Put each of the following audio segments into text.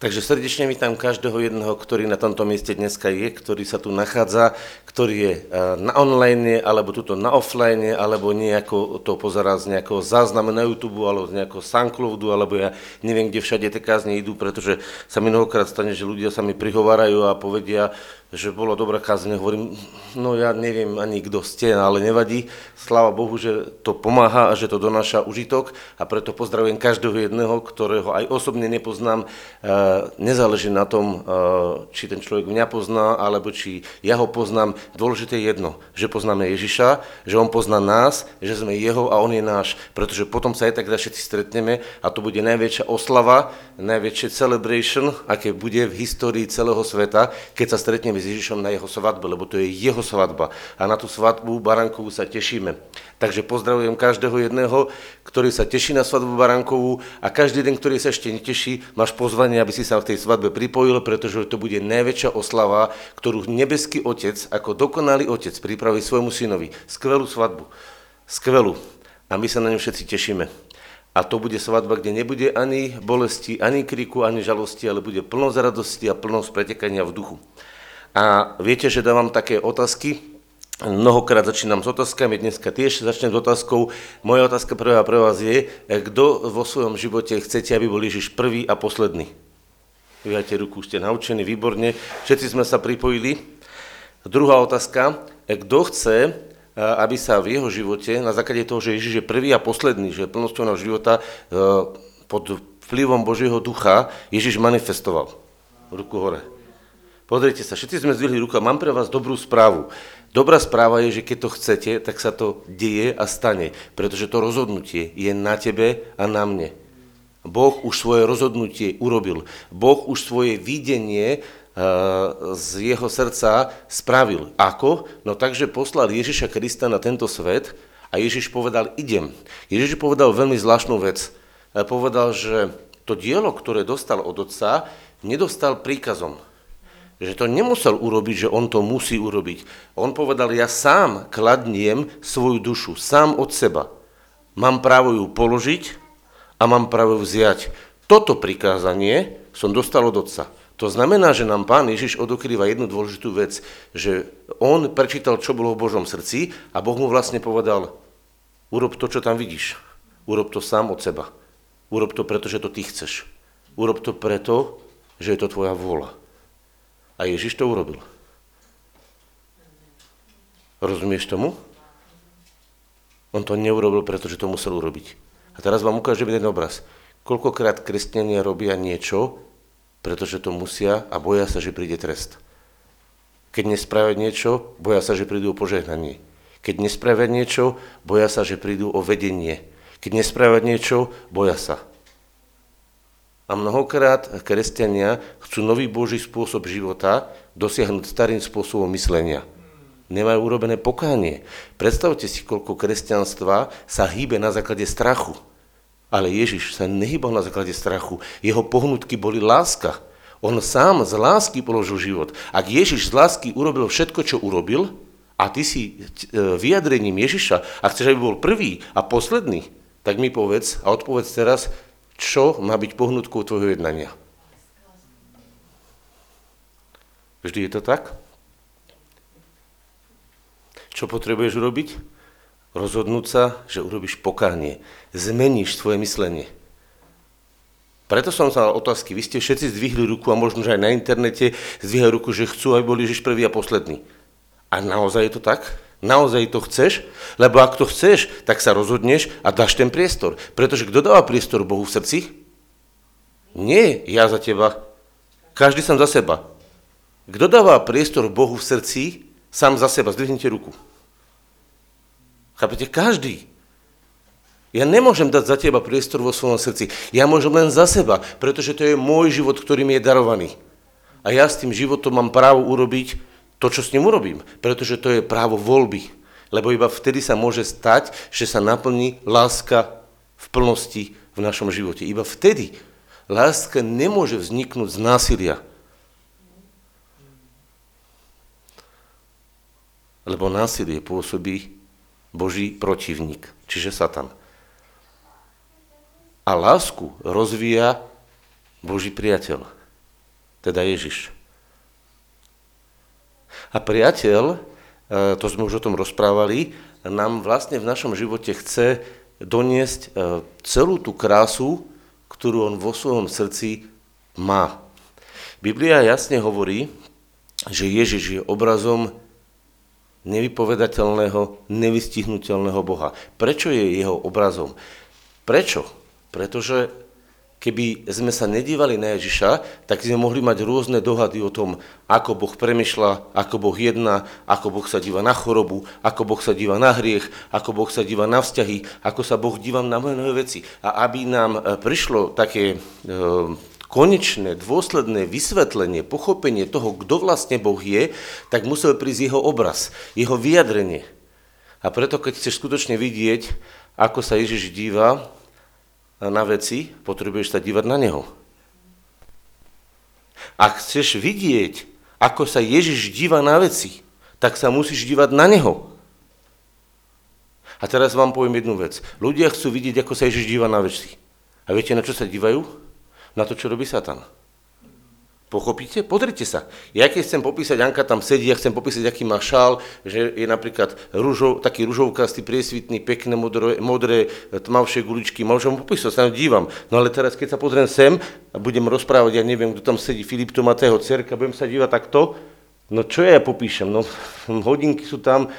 Takže srdečne vítam každého jedného, ktorý na tomto mieste dneska je, ktorý sa tu nachádza, ktorý je eh, na online, alebo tuto na offline, alebo nejako to pozerá z nejakého záznamu na YouTube, alebo z nejakého Soundcloudu, alebo ja neviem, kde všade tie kázne idú, pretože sa mnohokrát stane, že ľudia sa mi prihovárajú a povedia, že bolo dobrá kázeň, hovorím, no ja neviem ani kto ste, ale nevadí. Sláva Bohu, že to pomáha a že to donáša užitok a preto pozdravujem každého jedného, ktorého aj osobne nepoznám. E, nezáleží na tom, e, či ten človek mňa pozná, alebo či ja ho poznám. Dôležité je jedno, že poznáme Ježiša, že on pozná nás, že sme jeho a on je náš, pretože potom sa aj tak všetci stretneme a to bude najväčšia oslava, najväčšie celebration, aké bude v histórii celého sveta, keď sa stretneme s Ježišom na jeho svadbe, lebo to je jeho svadba. A na tú svadbu Barankovú sa tešíme. Takže pozdravujem každého jedného, ktorý sa teší na svadbu Barankovú a každý den, ktorý sa ešte neteší, máš pozvanie, aby si sa v tej svadbe pripojil, pretože to bude najväčšia oslava, ktorú nebeský otec, ako dokonalý otec, pripraví svojmu synovi. Skvelú svadbu. Skvelú. A my sa na ňu všetci tešíme. A to bude svadba, kde nebude ani bolesti, ani kriku, ani žalosti, ale bude plnosť radosti a plnosť pretekania v duchu. A viete, že dávam také otázky, mnohokrát začínam s otázkami, dneska tiež začnem s otázkou. Moja otázka prvá pre vás je, kto vo svojom živote chcete, aby bol Ježiš prvý a posledný? Vyhajte ruku, ste naučení, výborne. Všetci sme sa pripojili. Druhá otázka, kto chce, aby sa v jeho živote, na základe toho, že Ježiš je prvý a posledný, že plnosťou nášho života, pod vplyvom Božieho ducha Ježiš manifestoval. Ruku hore. Pozrite sa, všetci sme zdvihli ruku a mám pre vás dobrú správu. Dobrá správa je, že keď to chcete, tak sa to deje a stane, pretože to rozhodnutie je na tebe a na mne. Boh už svoje rozhodnutie urobil. Boh už svoje videnie uh, z jeho srdca spravil. Ako? No takže poslal Ježiša Krista na tento svet a Ježiš povedal, idem. Ježiš povedal veľmi zvláštnu vec. Povedal, že to dielo, ktoré dostal od otca, nedostal príkazom že to nemusel urobiť, že on to musí urobiť. On povedal, ja sám kladniem svoju dušu, sám od seba. Mám právo ju položiť a mám právo vziať. Toto prikázanie som dostal od Otca. To znamená, že nám Pán Ježiš odokrýva jednu dôležitú vec, že on prečítal, čo bolo v Božom srdci a Boh mu vlastne povedal, urob to, čo tam vidíš. Urob to sám od seba. Urob to preto, že to ty chceš. Urob to preto, že je to tvoja vôľa. A Ježiš to urobil. Rozumieš tomu? On to neurobil, pretože to musel urobiť. A teraz vám ukážem jeden obraz. Koľkokrát kresťania robia niečo, pretože to musia a boja sa, že príde trest. Keď nespravia niečo, boja sa, že prídu o požehnanie. Keď nespravia niečo, boja sa, že prídu o vedenie. Keď nespravia niečo, boja sa. A mnohokrát kresťania chcú nový Boží spôsob života dosiahnuť starým spôsobom myslenia. Nemajú urobené pokánie. Predstavte si, koľko kresťanstva sa hýbe na základe strachu. Ale Ježiš sa nehýbal na základe strachu. Jeho pohnutky boli láska. On sám z lásky položil život. Ak Ježiš z lásky urobil všetko, čo urobil, a ty si e, vyjadrením Ježiša a chceš, aby bol prvý a posledný, tak mi povedz a odpovedz teraz, čo má byť pohnutkou tvojho jednania. Vždy je to tak? Čo potrebuješ urobiť? Rozhodnúť sa, že urobíš pokánie. Zmeníš svoje myslenie. Preto som sa otázky. Vy ste všetci zdvihli ruku a možno, že aj na internete zdvihajú ruku, že chcú, aby boli Ježiš prvý a posledný. A naozaj je to tak? Naozaj to chceš? Lebo ak to chceš, tak sa rozhodneš a dáš ten priestor. Pretože kto dáva priestor Bohu v srdci? Nie ja za teba. Každý sám za seba. Kto dáva priestor Bohu v srdci, sám za seba. Zdvihnite ruku. Chápete? Každý. Ja nemôžem dať za teba priestor vo svojom srdci. Ja môžem len za seba, pretože to je môj život, ktorý mi je darovaný. A ja s tým životom mám právo urobiť to, čo s ním urobím, pretože to je právo voľby. Lebo iba vtedy sa môže stať, že sa naplní láska v plnosti v našom živote. Iba vtedy. Láska nemôže vzniknúť z násilia. Lebo násilie pôsobí Boží protivník, čiže Satan. A lásku rozvíja Boží priateľ. teda Ježiš. A priateľ, e, to sme už o tom rozprávali, nám vlastne v našom živote chce doniesť e, celú tú krásu, ktorú on vo svojom srdci má. Biblia jasne hovorí, že Ježiš je obrazom nevypovedateľného, nevystihnutelného Boha. Prečo je jeho obrazom? Prečo? Pretože keby sme sa nedívali na Ježiša, tak sme mohli mať rôzne dohady o tom, ako Boh premyšľa, ako Boh jedná, ako Boh sa díva na chorobu, ako Boh sa díva na hriech, ako Boh sa díva na vzťahy, ako sa Boh díva na mnohé veci. A aby nám e, prišlo také e, konečné, dôsledné vysvetlenie, pochopenie toho, kto vlastne Boh je, tak musel prísť jeho obraz, jeho vyjadrenie. A preto, keď chceš skutočne vidieť, ako sa Ježiš díva na veci, potrebuješ sa dívať na Neho. Ak chceš vidieť, ako sa Ježiš díva na veci, tak sa musíš dívať na Neho. A teraz vám poviem jednu vec. Ľudia chcú vidieť, ako sa Ježiš díva na veci. A viete, na čo sa dívajú? Na to, čo robí Satan. Pochopíte? Pozrite sa. Ja keď chcem popísať, Anka tam sedí, ja chcem popísať, aký má šál, že je napríklad ružov, taký ružovkastý, priesvitný, pekné, modré, modré tmavšie guličky, môžem popísať, sa dívam. No ale teraz, keď sa pozriem sem a budem rozprávať, ja neviem, kto tam sedí, Filip Tomatého cerka, budem sa dívať takto, no čo ja popíšem? No hodinky sú tam,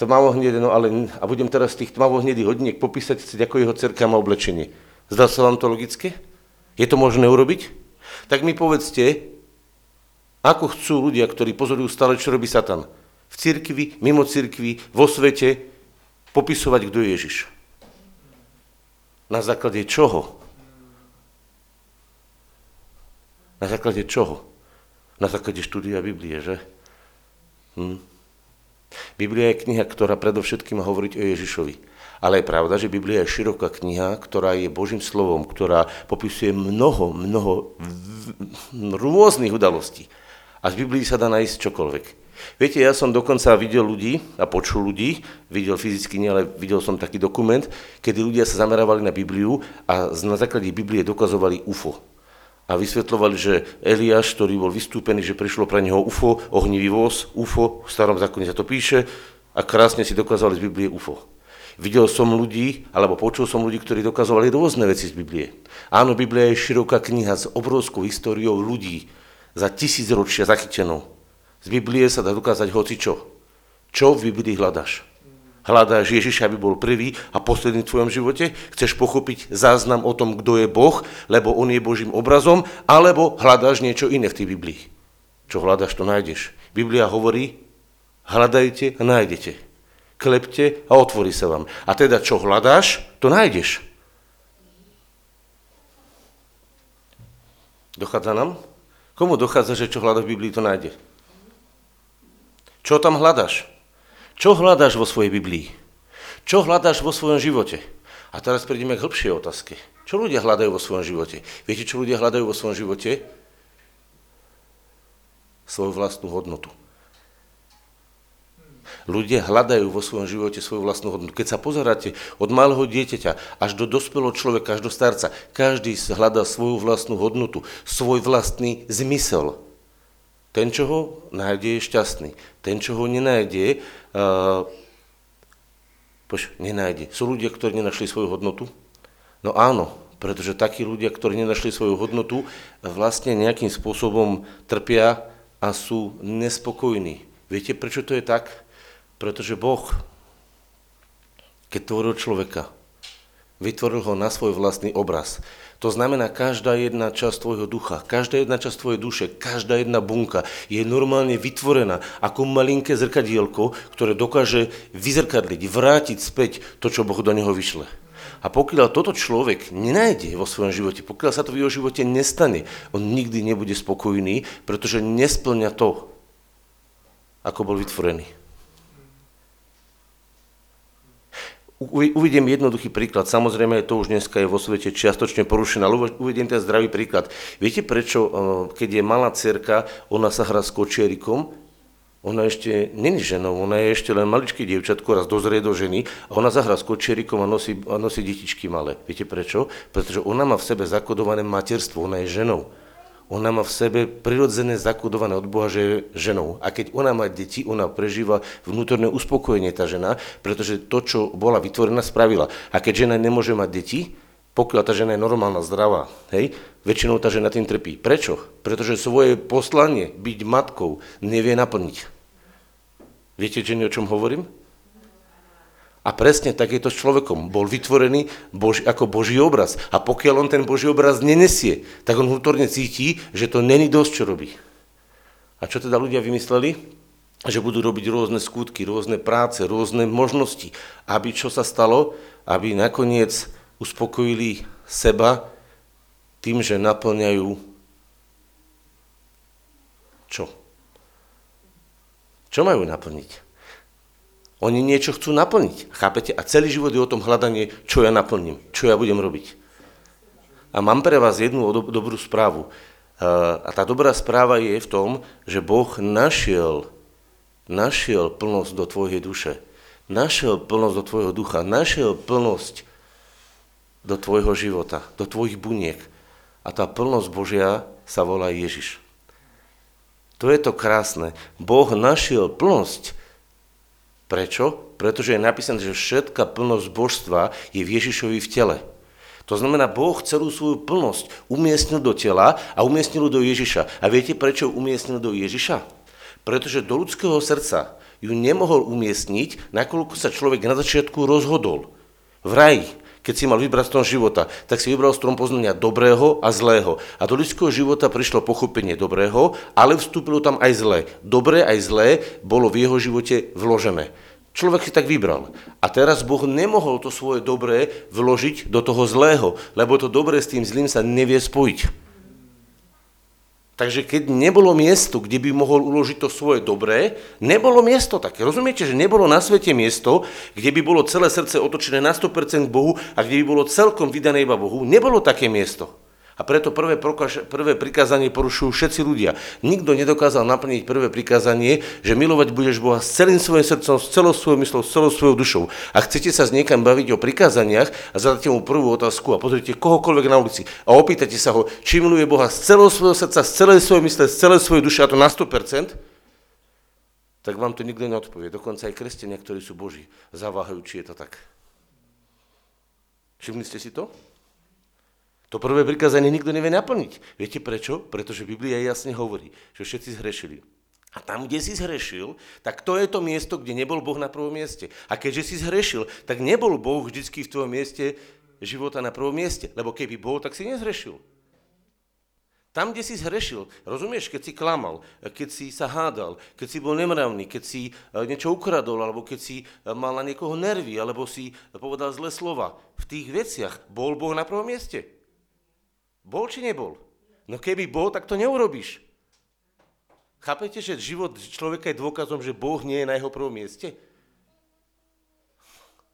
tmavohnedé, no ale a budem teraz z tých tmavohnedých hodiniek popísať, ako jeho cerka má oblečenie. Zdá sa vám to logické? Je to možné urobiť? Tak mi povedzte, ako chcú ľudia, ktorí pozorujú stále, čo robí Satan? V cirkvi, mimo cirkvi, vo svete, popisovať, kto je Ježiš. Na základe čoho? Na základe čoho? Na základe štúdia Biblie, že? Hm. Biblia je kniha, ktorá predovšetkým má hovoriť o Ježišovi. Ale je pravda, že Biblia je široká kniha, ktorá je Božím slovom, ktorá popisuje mnoho, mnoho rôznych udalostí. A z Biblii sa dá nájsť čokoľvek. Viete, ja som dokonca videl ľudí a počul ľudí, videl fyzicky nie, ale videl som taký dokument, kedy ľudia sa zamerávali na Bibliu a na základe Biblie dokazovali UFO. A vysvetľovali, že Eliáš, ktorý bol vystúpený, že prišlo pre neho UFO, ohnivý voz, UFO, v starom zákone sa to píše, a krásne si dokázali z Biblie UFO. Videl som ľudí, alebo počul som ľudí, ktorí dokazovali rôzne veci z Biblie. Áno, Biblia je široká kniha s obrovskou históriou ľudí, za tisíc ročia zachytenou. Z Biblie sa dá dokázať hoci čo. V Biblii hľadáš? Hľadáš Ježiša, aby bol prvý a posledný v tvojom živote? Chceš pochopiť záznam o tom, kto je Boh, lebo On je Božím obrazom, alebo hľadáš niečo iné v tej Biblii? Čo hľadáš, to nájdeš. Biblia hovorí, hľadajte a nájdete. Klepte a otvorí sa vám. A teda, čo hľadáš, to nájdeš. Dochádza nám? Komu dochádza, že čo hľada v Biblii, to nájde? Čo tam hľadaš? Čo hľadáš vo svojej Biblii? Čo hľadáš vo svojom živote? A teraz prídeme k hĺbšej otázke. Čo ľudia hľadajú vo svojom živote? Viete, čo ľudia hľadajú vo svojom živote? Svoju vlastnú hodnotu. Ľudia hľadajú vo svojom živote svoju vlastnú hodnotu. Keď sa pozeráte od malého dieťaťa až do dospelého človeka, až do starca, každý hľadá svoju vlastnú hodnotu, svoj vlastný zmysel. Ten, čo ho nájde, je šťastný. Ten, čo ho nenájde, uh, pož, nenájde. Sú ľudia, ktorí nenašli svoju hodnotu? No áno, pretože takí ľudia, ktorí nenašli svoju hodnotu, vlastne nejakým spôsobom trpia a sú nespokojní. Viete, prečo to je tak? Pretože Boh, keď tvoril človeka, vytvoril ho na svoj vlastný obraz. To znamená, každá jedna časť tvojho ducha, každá jedna časť tvojej duše, každá jedna bunka je normálne vytvorená ako malinké zrkadielko, ktoré dokáže vyzrkadliť, vrátiť späť to, čo Boh do neho vyšle. A pokiaľ toto človek nenájde vo svojom živote, pokiaľ sa to v jeho živote nestane, on nikdy nebude spokojný, pretože nesplňa to, ako bol vytvorený. Uvidím jednoduchý príklad. Samozrejme, to už dneska je vo svete čiastočne porušené, ale uvidím ten zdravý príklad. Viete prečo, eh, keď je malá cerka, ona sa hrá s kočierikom, ona ešte není ženou, ona je ešte len maličké dievčatko, raz dozrie do ženy a ona zahrá s kočierikom a nosí, a nosí detičky malé. Viete prečo? Pretože ona má v sebe zakodované materstvo, ona je ženou. Ona má v sebe prirodzené zakudované od Boha, že je ženou. A keď ona má deti, ona prežíva vnútorné uspokojenie, tá žena, pretože to, čo bola vytvorená, spravila. A keď žena nemôže mať deti, pokiaľ tá žena je normálna, zdravá, hej, väčšinou tá žena tým trpí. Prečo? Pretože svoje poslanie, byť matkou, nevie naplniť. Viete, ženy, o čom hovorím? A presne tak je to s človekom. Bol vytvorený Bož, ako Boží obraz. A pokiaľ on ten Boží obraz nenesie, tak on vnútorne cíti, že to není dosť, čo robí. A čo teda ľudia vymysleli? Že budú robiť rôzne skutky, rôzne práce, rôzne možnosti. Aby čo sa stalo? Aby nakoniec uspokojili seba tým, že naplňajú čo? Čo majú naplniť? Oni niečo chcú naplniť, chápete? A celý život je o tom hľadanie, čo ja naplním, čo ja budem robiť. A mám pre vás jednu do, dobrú správu. A tá dobrá správa je v tom, že Boh našiel, našiel plnosť do tvojej duše. Našiel plnosť do tvojho ducha. Našiel plnosť do tvojho života, do tvojich buniek. A tá plnosť Božia sa volá Ježiš. To je to krásne. Boh našiel plnosť Prečo? Pretože je napísané, že všetká plnosť božstva je v Ježišovi v tele. To znamená, Boh celú svoju plnosť umiestnil do tela a umiestnil do Ježiša. A viete, prečo umiestnil do Ježiša? Pretože do ľudského srdca ju nemohol umiestniť, nakoľko sa človek na začiatku rozhodol. V raji, keď si mal vybrať strom života, tak si vybral strom poznania dobrého a zlého. A do ľudského života prišlo pochopenie dobrého, ale vstúpilo tam aj zlé. Dobré aj zlé bolo v jeho živote vložené. Človek si tak vybral. A teraz Boh nemohol to svoje dobré vložiť do toho zlého, lebo to dobré s tým zlým sa nevie spojiť. Takže keď nebolo miesto, kde by mohol uložiť to svoje dobré, nebolo miesto také. Rozumiete, že nebolo na svete miesto, kde by bolo celé srdce otočené na 100% k Bohu a kde by bolo celkom vydané iba Bohu. Nebolo také miesto. A preto prvé, prokaž, prvé prikázanie porušujú všetci ľudia. Nikto nedokázal naplniť prvé prikázanie, že milovať budeš Boha s celým svojim srdcom, s celou svojou myslou, s celou svojou dušou. A chcete sa s niekam baviť o prikázaniach a zadáte mu prvú otázku a pozrite kohokoľvek na ulici a opýtate sa ho, či miluje Boha z celého svojho srdca, z celej svojej mysle, z celej svojej duše, a to na 100%, tak vám to nikto neodpovie. Dokonca aj kresťania, ktorí sú Boží, zaváhajú, či je to tak. Všimli ste si to? To prvé prikázanie nikto nevie naplniť. Viete prečo? Pretože Biblia jasne hovorí, že všetci zhrešili. A tam, kde si zhrešil, tak to je to miesto, kde nebol Boh na prvom mieste. A keďže si zhrešil, tak nebol Boh vždycky v tvojom mieste života na prvom mieste. Lebo keby bol, tak si nezhrešil. Tam, kde si zhrešil, rozumieš, keď si klamal, keď si sa hádal, keď si bol nemravný, keď si e, niečo ukradol, alebo keď si e, mal na niekoho nervy, alebo si povedal zlé slova, v tých veciach bol Boh na prvom mieste. Bol či nebol? No keby bol, tak to neurobíš. Chápete, že život človeka je dôkazom, že Boh nie je na jeho prvom mieste?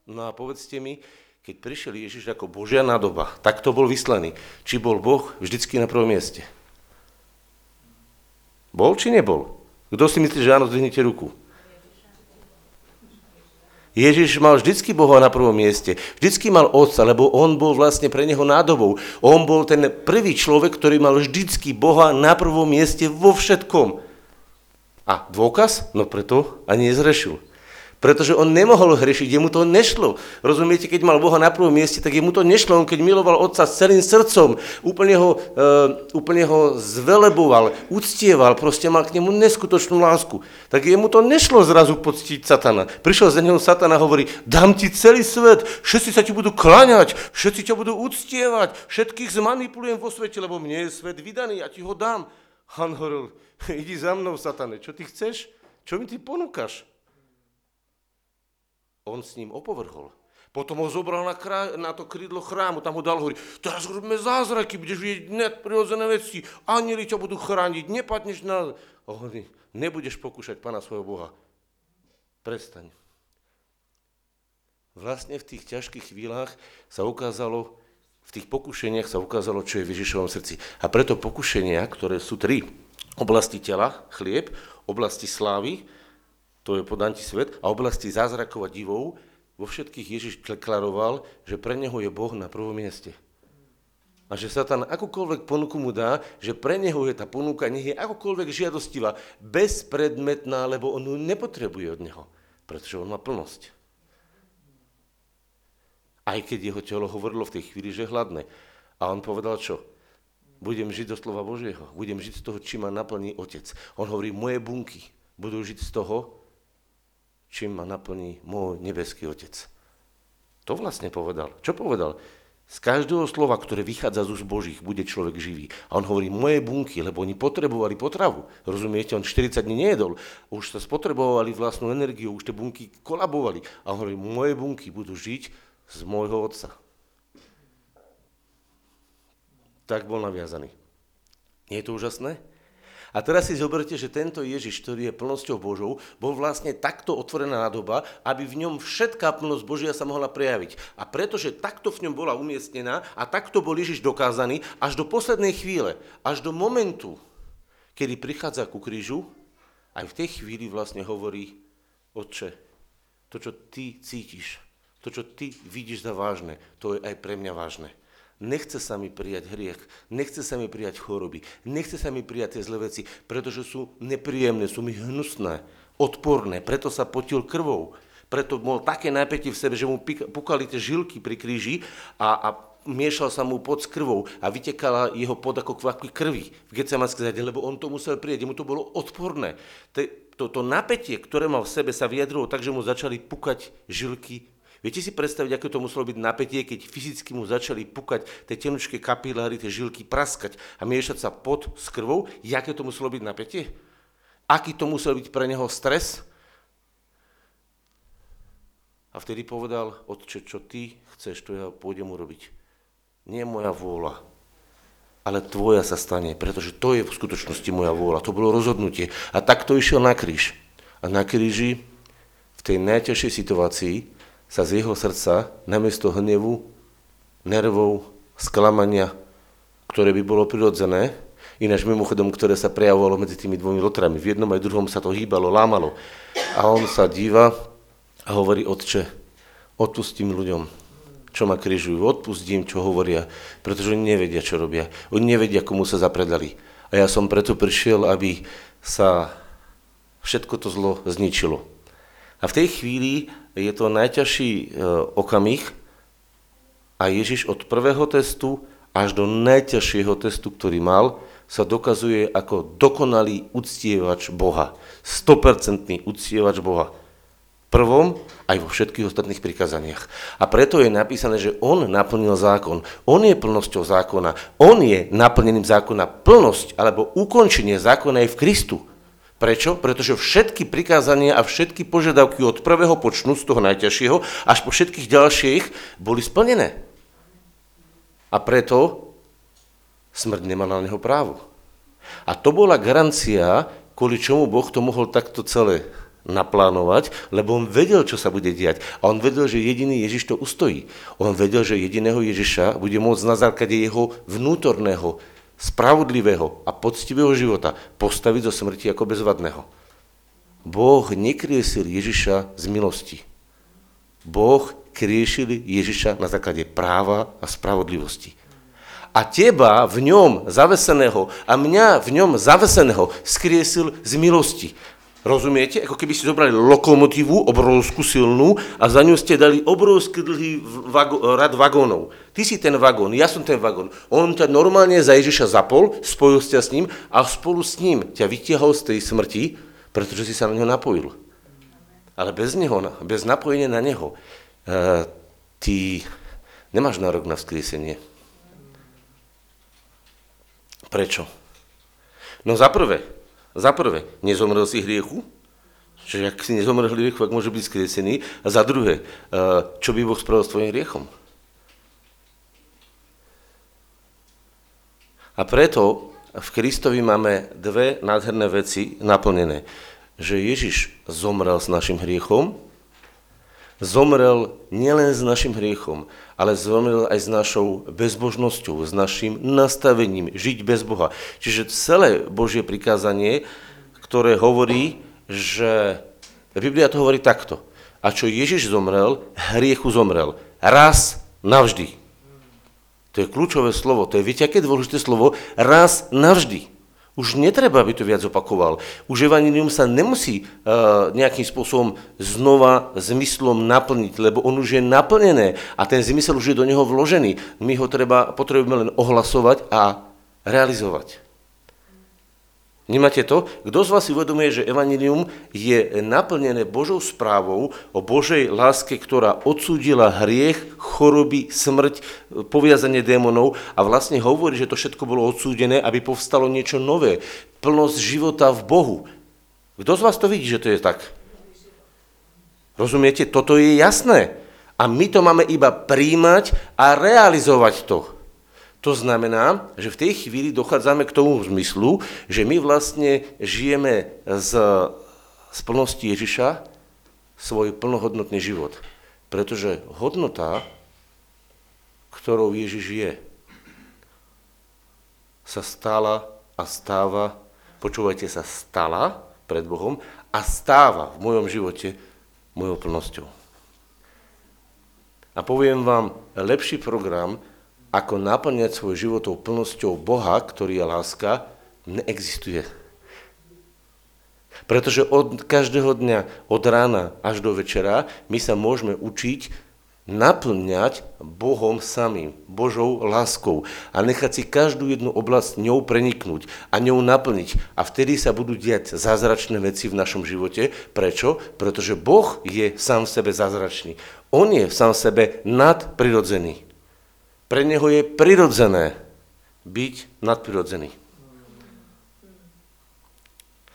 No a povedzte mi, keď prišiel Ježiš ako Božia nádoba, tak to bol vyslaný. Či bol Boh vždycky na prvom mieste? Bol či nebol? Kto si myslí, že áno, zdvihnite ruku. Ježiš mal vždycky Boha na prvom mieste. Vždycky mal Otca, lebo on bol vlastne pre neho nádobou. On bol ten prvý človek, ktorý mal vždycky Boha na prvom mieste vo všetkom. A dôkaz? No preto ani nezrešil. Pretože on nemohol hrešiť, jemu to nešlo. Rozumiete, keď mal Boha na prvom mieste, tak jemu to nešlo. On keď miloval Otca s celým srdcom, úplne ho, e, úplne ho zveleboval, uctieval, proste mal k nemu neskutočnú lásku. Tak jemu to nešlo zrazu poctiť satana. Prišiel za neho satana a hovorí, dám ti celý svet, všetci sa ti budú klaňať, všetci ťa budú uctievať, všetkých zmanipulujem vo svete, lebo mne je svet vydaný, ja ti ho dám. Han hovoril, idi za mnou, satane, čo ty chceš? Čo mi ty ponúkaš? On s ním opovrhol. Potom ho zobral na, krá, na to krídlo chrámu, tam ho dal, hovorí, teraz robíme zázraky, budeš vidieť nadprirodzené veci, anieli ťa budú chrániť, nepadneš na... Hovorí, nebudeš pokúšať Pana svojho Boha. Prestaň. Vlastne v tých ťažkých chvíľach sa ukázalo, v tých pokušeniach sa ukázalo, čo je v Ježišovom srdci. A preto pokušenia, ktoré sú tri, oblasti tela, chlieb, oblasti slávy, to je podanti svet, a oblasti zázrakov a divov, vo všetkých Ježiš deklaroval, že pre neho je Boh na prvom mieste. A že Satan akúkoľvek ponuku mu dá, že pre neho je tá ponuka, nech je akokoľvek žiadostivá, bezpredmetná, lebo on ju nepotrebuje od neho, pretože on má plnosť. Aj keď jeho telo hovorilo v tej chvíli, že je hladné. A on povedal čo? Budem žiť zo slova Božieho. Budem žiť z toho, čím ma naplní Otec. On hovorí, moje bunky budú žiť z toho, čím ma naplní môj nebeský Otec. To vlastne povedal. Čo povedal? Z každého slova, ktoré vychádza z úst Božích, bude človek živý. A on hovorí, moje bunky, lebo oni potrebovali potravu. Rozumiete, on 40 dní nejedol. Už sa spotrebovali vlastnú energiu, už tie bunky kolabovali. A on hovorí, moje bunky budú žiť z môjho otca. Tak bol naviazaný. Nie je to úžasné? A teraz si zoberte, že tento Ježiš, ktorý je plnosťou Božou, bol vlastne takto otvorená nádoba, aby v ňom všetká plnosť Božia sa mohla prejaviť. A pretože takto v ňom bola umiestnená a takto bol Ježiš dokázaný, až do poslednej chvíle, až do momentu, kedy prichádza ku krížu, aj v tej chvíli vlastne hovorí, Otče, to, čo ty cítiš, to, čo ty vidíš za vážne, to je aj pre mňa vážne. Nechce sa mi prijať hriech, nechce sa mi prijať choroby, nechce sa mi prijať tie zlé veci, pretože sú nepríjemné, sú mi hnusné, odporné, preto sa potil krvou. Preto bol také napätie v sebe, že mu pukali tie žilky pri kríži a, a miešal sa mu pod krvou a vytekala jeho pod ako kvapky krvi v Getsemanskej zade, lebo on to musel prijať, mu to bolo odporné. To, to, to napätie, ktoré mal v sebe, sa vyjadrilo tak, že mu začali pukať žilky Viete si predstaviť, ako to muselo byť napätie, keď fyzicky mu začali pukať tie tenučké kapiláry, tie žilky praskať a miešať sa pod s krvou? Jaké to muselo byť napätie? Aký to musel byť pre neho stres? A vtedy povedal, otče, čo ty chceš, to ja pôjdem urobiť. Nie moja vôľa, ale tvoja sa stane, pretože to je v skutočnosti moja vôľa. To bolo rozhodnutie. A takto išiel na kríž. A na kríži, v tej najťažšej situácii, sa z jeho srdca namiesto hnevu, nervov, sklamania, ktoré by bolo prirodzené, ináč mimochodom, ktoré sa prejavovalo medzi tými dvomi lotrami. V jednom aj druhom sa to hýbalo, lámalo. A on sa díva a hovorí, otče, odpustím ľuďom, čo ma križujú, odpustím, čo hovoria, pretože oni nevedia, čo robia. Oni nevedia, komu sa zapredali. A ja som preto prišiel, aby sa všetko to zlo zničilo. A v tej chvíli je to najťažší e, okamih a Ježiš od prvého testu až do najťažšieho testu, ktorý mal, sa dokazuje ako dokonalý uctievač Boha. 100% uctievač Boha. Prvom aj vo všetkých ostatných prikazaniach. A preto je napísané, že on naplnil zákon. On je plnosťou zákona. On je naplnením zákona. Plnosť alebo ukončenie zákona je v Kristu. Prečo? Pretože všetky prikázania a všetky požiadavky od prvého počnú, z toho najťažšieho, až po všetkých ďalších boli splnené. A preto smrť nemala na neho právo. A to bola garancia, kvôli čomu Boh to mohol takto celé naplánovať, lebo on vedel, čo sa bude diať. A on vedel, že jediný Ježiš to ustojí. On vedel, že jediného Ježiša bude môcť na základe jeho vnútorného spravodlivého a poctivého života postaviť zo smrti ako bezvadného. Boh nekriesil Ježiša z milosti. Boh kriešil Ježiša na základe práva a spravodlivosti. A teba v ňom zaveseného a mňa v ňom zaveseného skriesil z milosti. Rozumiete? Ako keby ste zobrali lokomotívu, obrovskú silnú, a za ňu ste dali obrovský dlhý vago- rad vagónov. Ty si ten vagón, ja som ten vagón. On ťa normálne za Ježiša zapol, spojil ťa s ním a spolu s ním ťa vytiahol z tej smrti, pretože si sa na ňo napojil. Ale bez neho, bez napojenia na neho, uh, ty nemáš nárok na vzkriesenie. Prečo? No za prvé, za prvé, nezomrel si hriechu, Čiže ak si nezomrel hriechu, ak môže byť skresený. A za druhé, eh, čo by Boh spravil s tvojim hriechom? A preto v Kristovi máme dve nádherné veci naplnené. Že Ježiš zomrel s našim hriechom, zomrel nielen s našim hriechom, ale zomrel aj s našou bezbožnosťou, s našim nastavením žiť bez Boha. Čiže celé Božie prikázanie, ktoré hovorí, že Biblia to hovorí takto. A čo Ježiš zomrel, hriechu zomrel. Raz navždy. To je kľúčové slovo. To je, viete, aké dôležité slovo? Raz navždy. Už netreba, aby to viac opakoval. Už evanilium sa nemusí uh, nejakým spôsobom znova zmyslom naplniť, lebo on už je naplnené a ten zmysel už je do neho vložený. My ho treba, potrebujeme len ohlasovať a realizovať. Vnímate to? Kto z vás si uvedomuje, že Evangelium je naplnené Božou správou o Božej láske, ktorá odsúdila hriech, choroby, smrť, poviazanie démonov a vlastne hovorí, že to všetko bolo odsúdené, aby povstalo niečo nové. Plnosť života v Bohu. Kto z vás to vidí, že to je tak? Rozumiete? Toto je jasné. A my to máme iba príjmať a realizovať to. To znamená, že v tej chvíli dochádzame k tomu zmyslu, že my vlastne žijeme z, z plnosti Ježiša svoj plnohodnotný život. Pretože hodnota, ktorou Ježiš je, sa stala a stáva, počúvajte sa, stala pred Bohom a stáva v mojom živote mojou plnosťou. A poviem vám, lepší program, ako naplňať svoj životou plnosťou Boha, ktorý je láska, neexistuje. Pretože od každého dňa, od rána až do večera, my sa môžeme učiť naplňať Bohom samým, Božou láskou a nechať si každú jednu oblasť ňou preniknúť a ňou naplniť. A vtedy sa budú diať zázračné veci v našom živote. Prečo? Pretože Boh je sám v sebe zázračný. On je sám v sebe nadprirodzený. Pre neho je prirodzené byť nadprirodzený.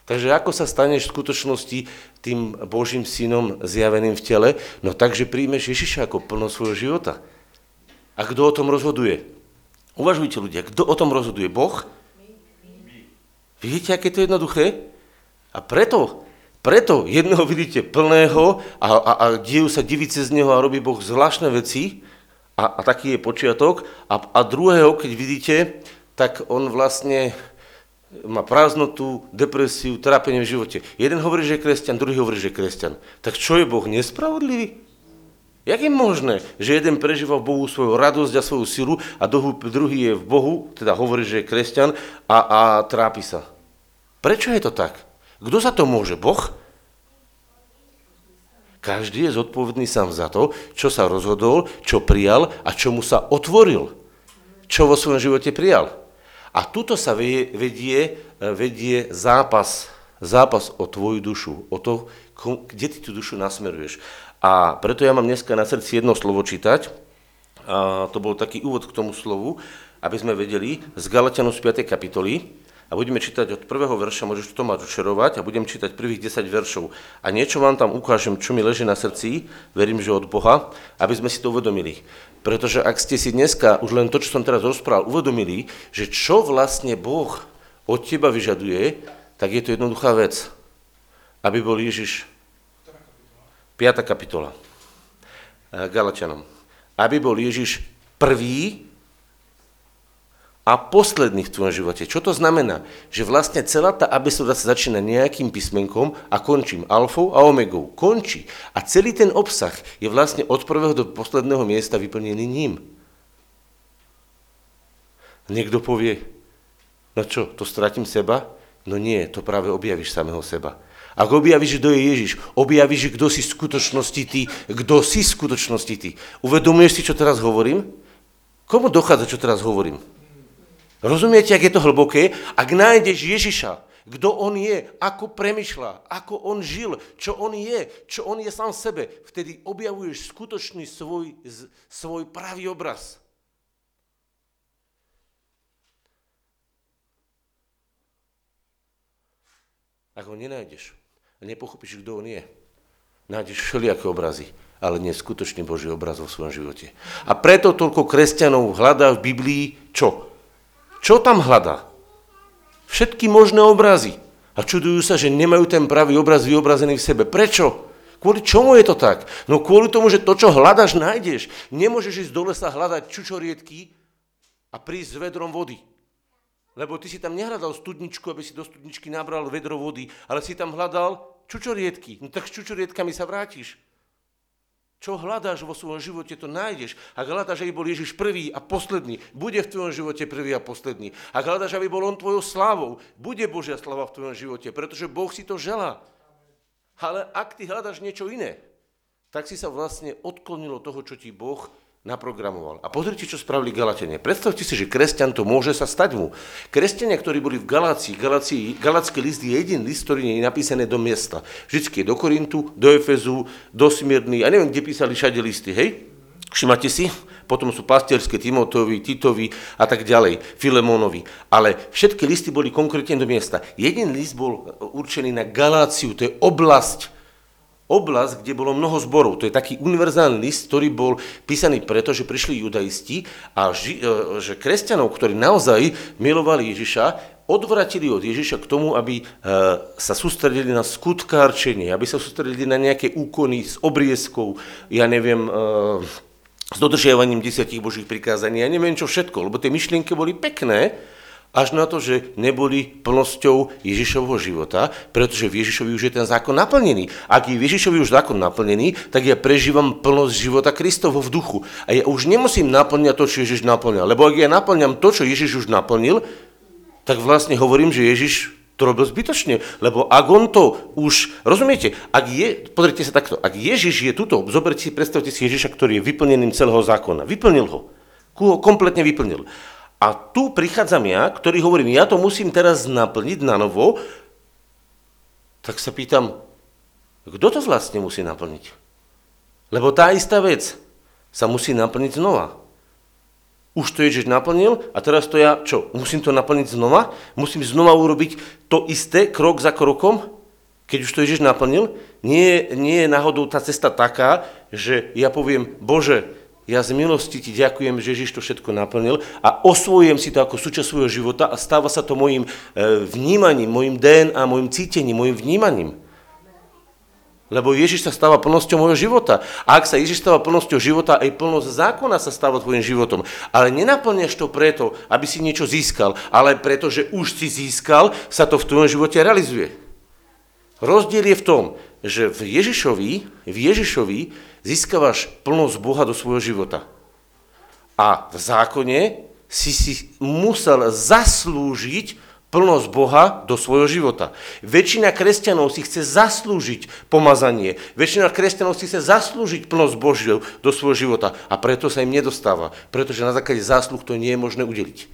Takže ako sa staneš v skutočnosti tým Božím synom zjaveným v tele? No takže príjmeš Ježiša ako plno svojho života. A kto o tom rozhoduje? Uvažujte ľudia, kto o tom rozhoduje? Boh? Vidíte, aké to je jednoduché? A preto, preto jedného vidíte plného a, a, a dejú sa divice z neho a robí Boh zvláštne veci, a, a taký je počiatok. A, a druhého, keď vidíte, tak on vlastne má prázdnotu, depresiu, trápenie v živote. Jeden hovorí, že je kresťan, druhý hovorí, že je kresťan. Tak čo je Boh nespravodlivý? Jak je možné, že jeden prežíva v Bohu svoju radosť a svoju silu a druhý je v Bohu, teda hovorí, že je kresťan a, a trápi sa? Prečo je to tak? Kto za to môže? Boh? Každý je zodpovedný sám za to, čo sa rozhodol, čo prijal a čomu sa otvoril. Čo vo svojom živote prijal. A tuto sa vedie, vedie zápas, zápas o tvoju dušu, o to, kde ty tú dušu nasmeruješ. A preto ja mám dneska na srdci jedno slovo čítať. A to bol taký úvod k tomu slovu, aby sme vedeli z Galatianu z 5. kapitoly, a budeme čítať od prvého verša, môžeš to mať očerovať a budem čítať prvých 10 veršov. A niečo vám tam ukážem, čo mi leží na srdci, verím, že od Boha, aby sme si to uvedomili. Pretože ak ste si dneska už len to, čo som teraz rozprával, uvedomili, že čo vlastne Boh od teba vyžaduje, tak je to jednoduchá vec. Aby bol Ježiš 5. kapitola Galačanom. Aby bol Ježiš prvý a posledný v tvojom živote. Čo to znamená? Že vlastne celá tá abesoda sa začína nejakým písmenkom a končím alfou a omegou. Končí. A celý ten obsah je vlastne od prvého do posledného miesta vyplnený ním. Niekto povie, no čo, to stratím seba? No nie, to práve objavíš samého seba. Ak objavíš, kto je Ježiš, objavíš, kto si v skutočnosti ty, kto si v skutočnosti ty. Uvedomuješ si, čo teraz hovorím? Komu dochádza, čo teraz hovorím? Rozumiete, ak je to hlboké? Ak nájdeš Ježiša, kto on je, ako premyšľa, ako on žil, čo on je, čo on je sám sebe, vtedy objavuješ skutočný svoj, svoj pravý obraz. Ak ho nenájdeš a nepochopíš, kto on je, nájdeš všelijaké obrazy, ale nie skutočný Boží obraz vo svojom živote. A preto toľko kresťanov hľadá v Biblii čo? Čo tam hľadá? Všetky možné obrazy. A čudujú sa, že nemajú ten pravý obraz vyobrazený v sebe. Prečo? Kvôli čomu je to tak? No kvôli tomu, že to, čo hľadaš, nájdeš. Nemôžeš ísť do lesa hľadať čučoriedky a prísť s vedrom vody. Lebo ty si tam nehľadal studničku, aby si do studničky nabral vedro vody, ale si tam hľadal čučoriedky. No tak s čučoriedkami sa vrátiš. Čo hľadáš vo svojom živote, to nájdeš. Ak hľadáš, aby bol Ježiš prvý a posledný, bude v tvojom živote prvý a posledný. Ak hľadáš, aby bol on tvojou slávou, bude Božia slava v tvojom živote, pretože Boh si to želá. Ale ak ty hľadáš niečo iné, tak si sa vlastne odklonilo toho, čo ti Boh naprogramoval. A pozrite, čo spravili Galatene. Predstavte si, že kresťan to môže sa stať mu. Kresťania, ktorí boli v Galácii, Galácii Galacký list je jediný list, ktorý nie je napísaný do miesta. Vždycky je do Korintu, do Efezu, do Smyrny, a neviem, kde písali všade listy, hej? Všimáte si? Potom sú pastierské Timotovi, Titovi a tak ďalej, Filemónovi. Ale všetky listy boli konkrétne do miesta. Jeden list bol určený na Galáciu, to je oblasť oblasť, kde bolo mnoho zborov. To je taký univerzálny list, ktorý bol písaný preto, že prišli judaisti a ži, e, že kresťanov, ktorí naozaj milovali Ježiša, odvratili od Ježiša k tomu, aby e, sa sústredili na skutkárčenie, aby sa sústredili na nejaké úkony s obriezkou, ja neviem, e, s dodržiavaním desiatich božích prikázaní, ja neviem čo všetko, lebo tie myšlienky boli pekné, až na to, že neboli plnosťou Ježišovho života, pretože v Ježišovi už je ten zákon naplnený. Ak je v Ježišovi už zákon naplnený, tak ja prežívam plnosť života Kristovo v duchu. A ja už nemusím naplňať to, čo Ježiš naplňal. Lebo ak ja naplňam to, čo Ježiš už naplnil, tak vlastne hovorím, že Ježiš to robil zbytočne, lebo ak on to už, rozumiete, ak je, pozrite sa takto, ak Ježiš je tuto, zoberte si, predstavte si Ježiša, ktorý je vyplneným celého zákona, vyplnil ho, kompletne vyplnil. A tu prichádzam ja, ktorý hovorím, ja to musím teraz naplniť na novo, tak sa pýtam, kto to vlastne musí naplniť? Lebo tá istá vec sa musí naplniť znova. Už to Ježiš naplnil a teraz to ja, čo, musím to naplniť znova? Musím znova urobiť to isté, krok za krokom, keď už to Ježiš naplnil? Nie, nie je náhodou tá cesta taká, že ja poviem, Bože, ja z milosti ti ďakujem, že Ježiš to všetko naplnil a osvojujem si to ako súčasť svojho života a stáva sa to mojim e, vnímaním, mojim DNA, mojim cítením, mojim vnímaním. Lebo Ježiš sa stáva plnosťou môjho života. A ak sa Ježiš stáva plnosťou života, aj plnosť zákona sa stáva tvojim životom. Ale nenaplňaš to preto, aby si niečo získal, ale preto, že už si získal, sa to v tvojom živote realizuje. Rozdiel je v tom, že v Ježišovi, v Ježišovi získavaš plnosť Boha do svojho života. A v zákone si si musel zaslúžiť plnosť Boha do svojho života. Väčšina kresťanov si chce zaslúžiť pomazanie. Väčšina kresťanov si chce zaslúžiť plnosť Božiu do svojho života. A preto sa im nedostáva. Pretože na základe zásluh to nie je možné udeliť.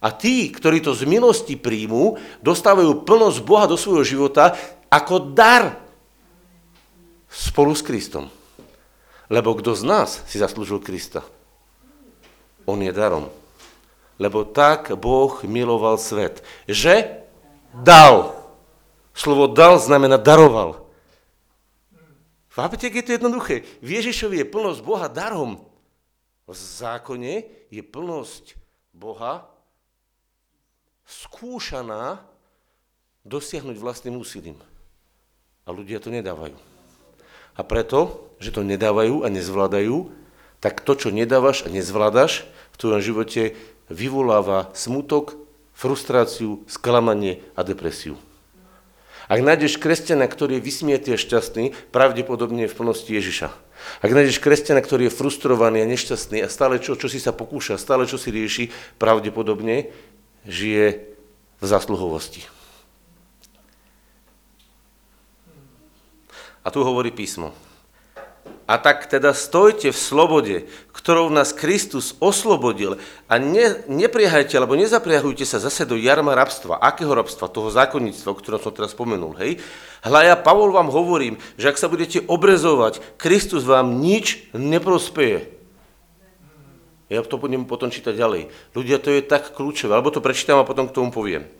A tí, ktorí to z milosti príjmú, dostávajú plnosť Boha do svojho života ako dar spolu s Kristom. Lebo kto z nás si zaslúžil Krista? On je darom. Lebo tak Boh miloval svet, že dal. Slovo dal znamená daroval. Chápete, je to jednoduché? V Ježišovi je plnosť Boha darom. V zákone je plnosť Boha skúšaná dosiahnuť vlastným úsilím. A ľudia to nedávajú. A preto, že to nedávajú a nezvládajú, tak to, čo nedávaš a nezvládaš v tvojom živote, vyvoláva smutok, frustráciu, sklamanie a depresiu. Ak nájdeš kresťana, ktorý je vysmietý a šťastný, pravdepodobne je v plnosti Ježiša. Ak nájdeš kresťana, ktorý je frustrovaný a nešťastný a stále čo, čo si sa pokúša, stále čo si rieši, pravdepodobne žije v zasluhovosti. A tu hovorí písmo. A tak teda stojte v slobode, ktorou nás Kristus oslobodil a ne, nepriehajte, alebo nezapriahujte sa zase do jarma rabstva. Akého rabstva? Toho zákonníctva, o ktorom som teraz spomenul. Hej? Hľa ja, Pavol, vám hovorím, že ak sa budete obrezovať, Kristus vám nič neprospeje. Ja to budem potom čítať ďalej. Ľudia, to je tak kľúčové, alebo to prečítam a potom k tomu poviem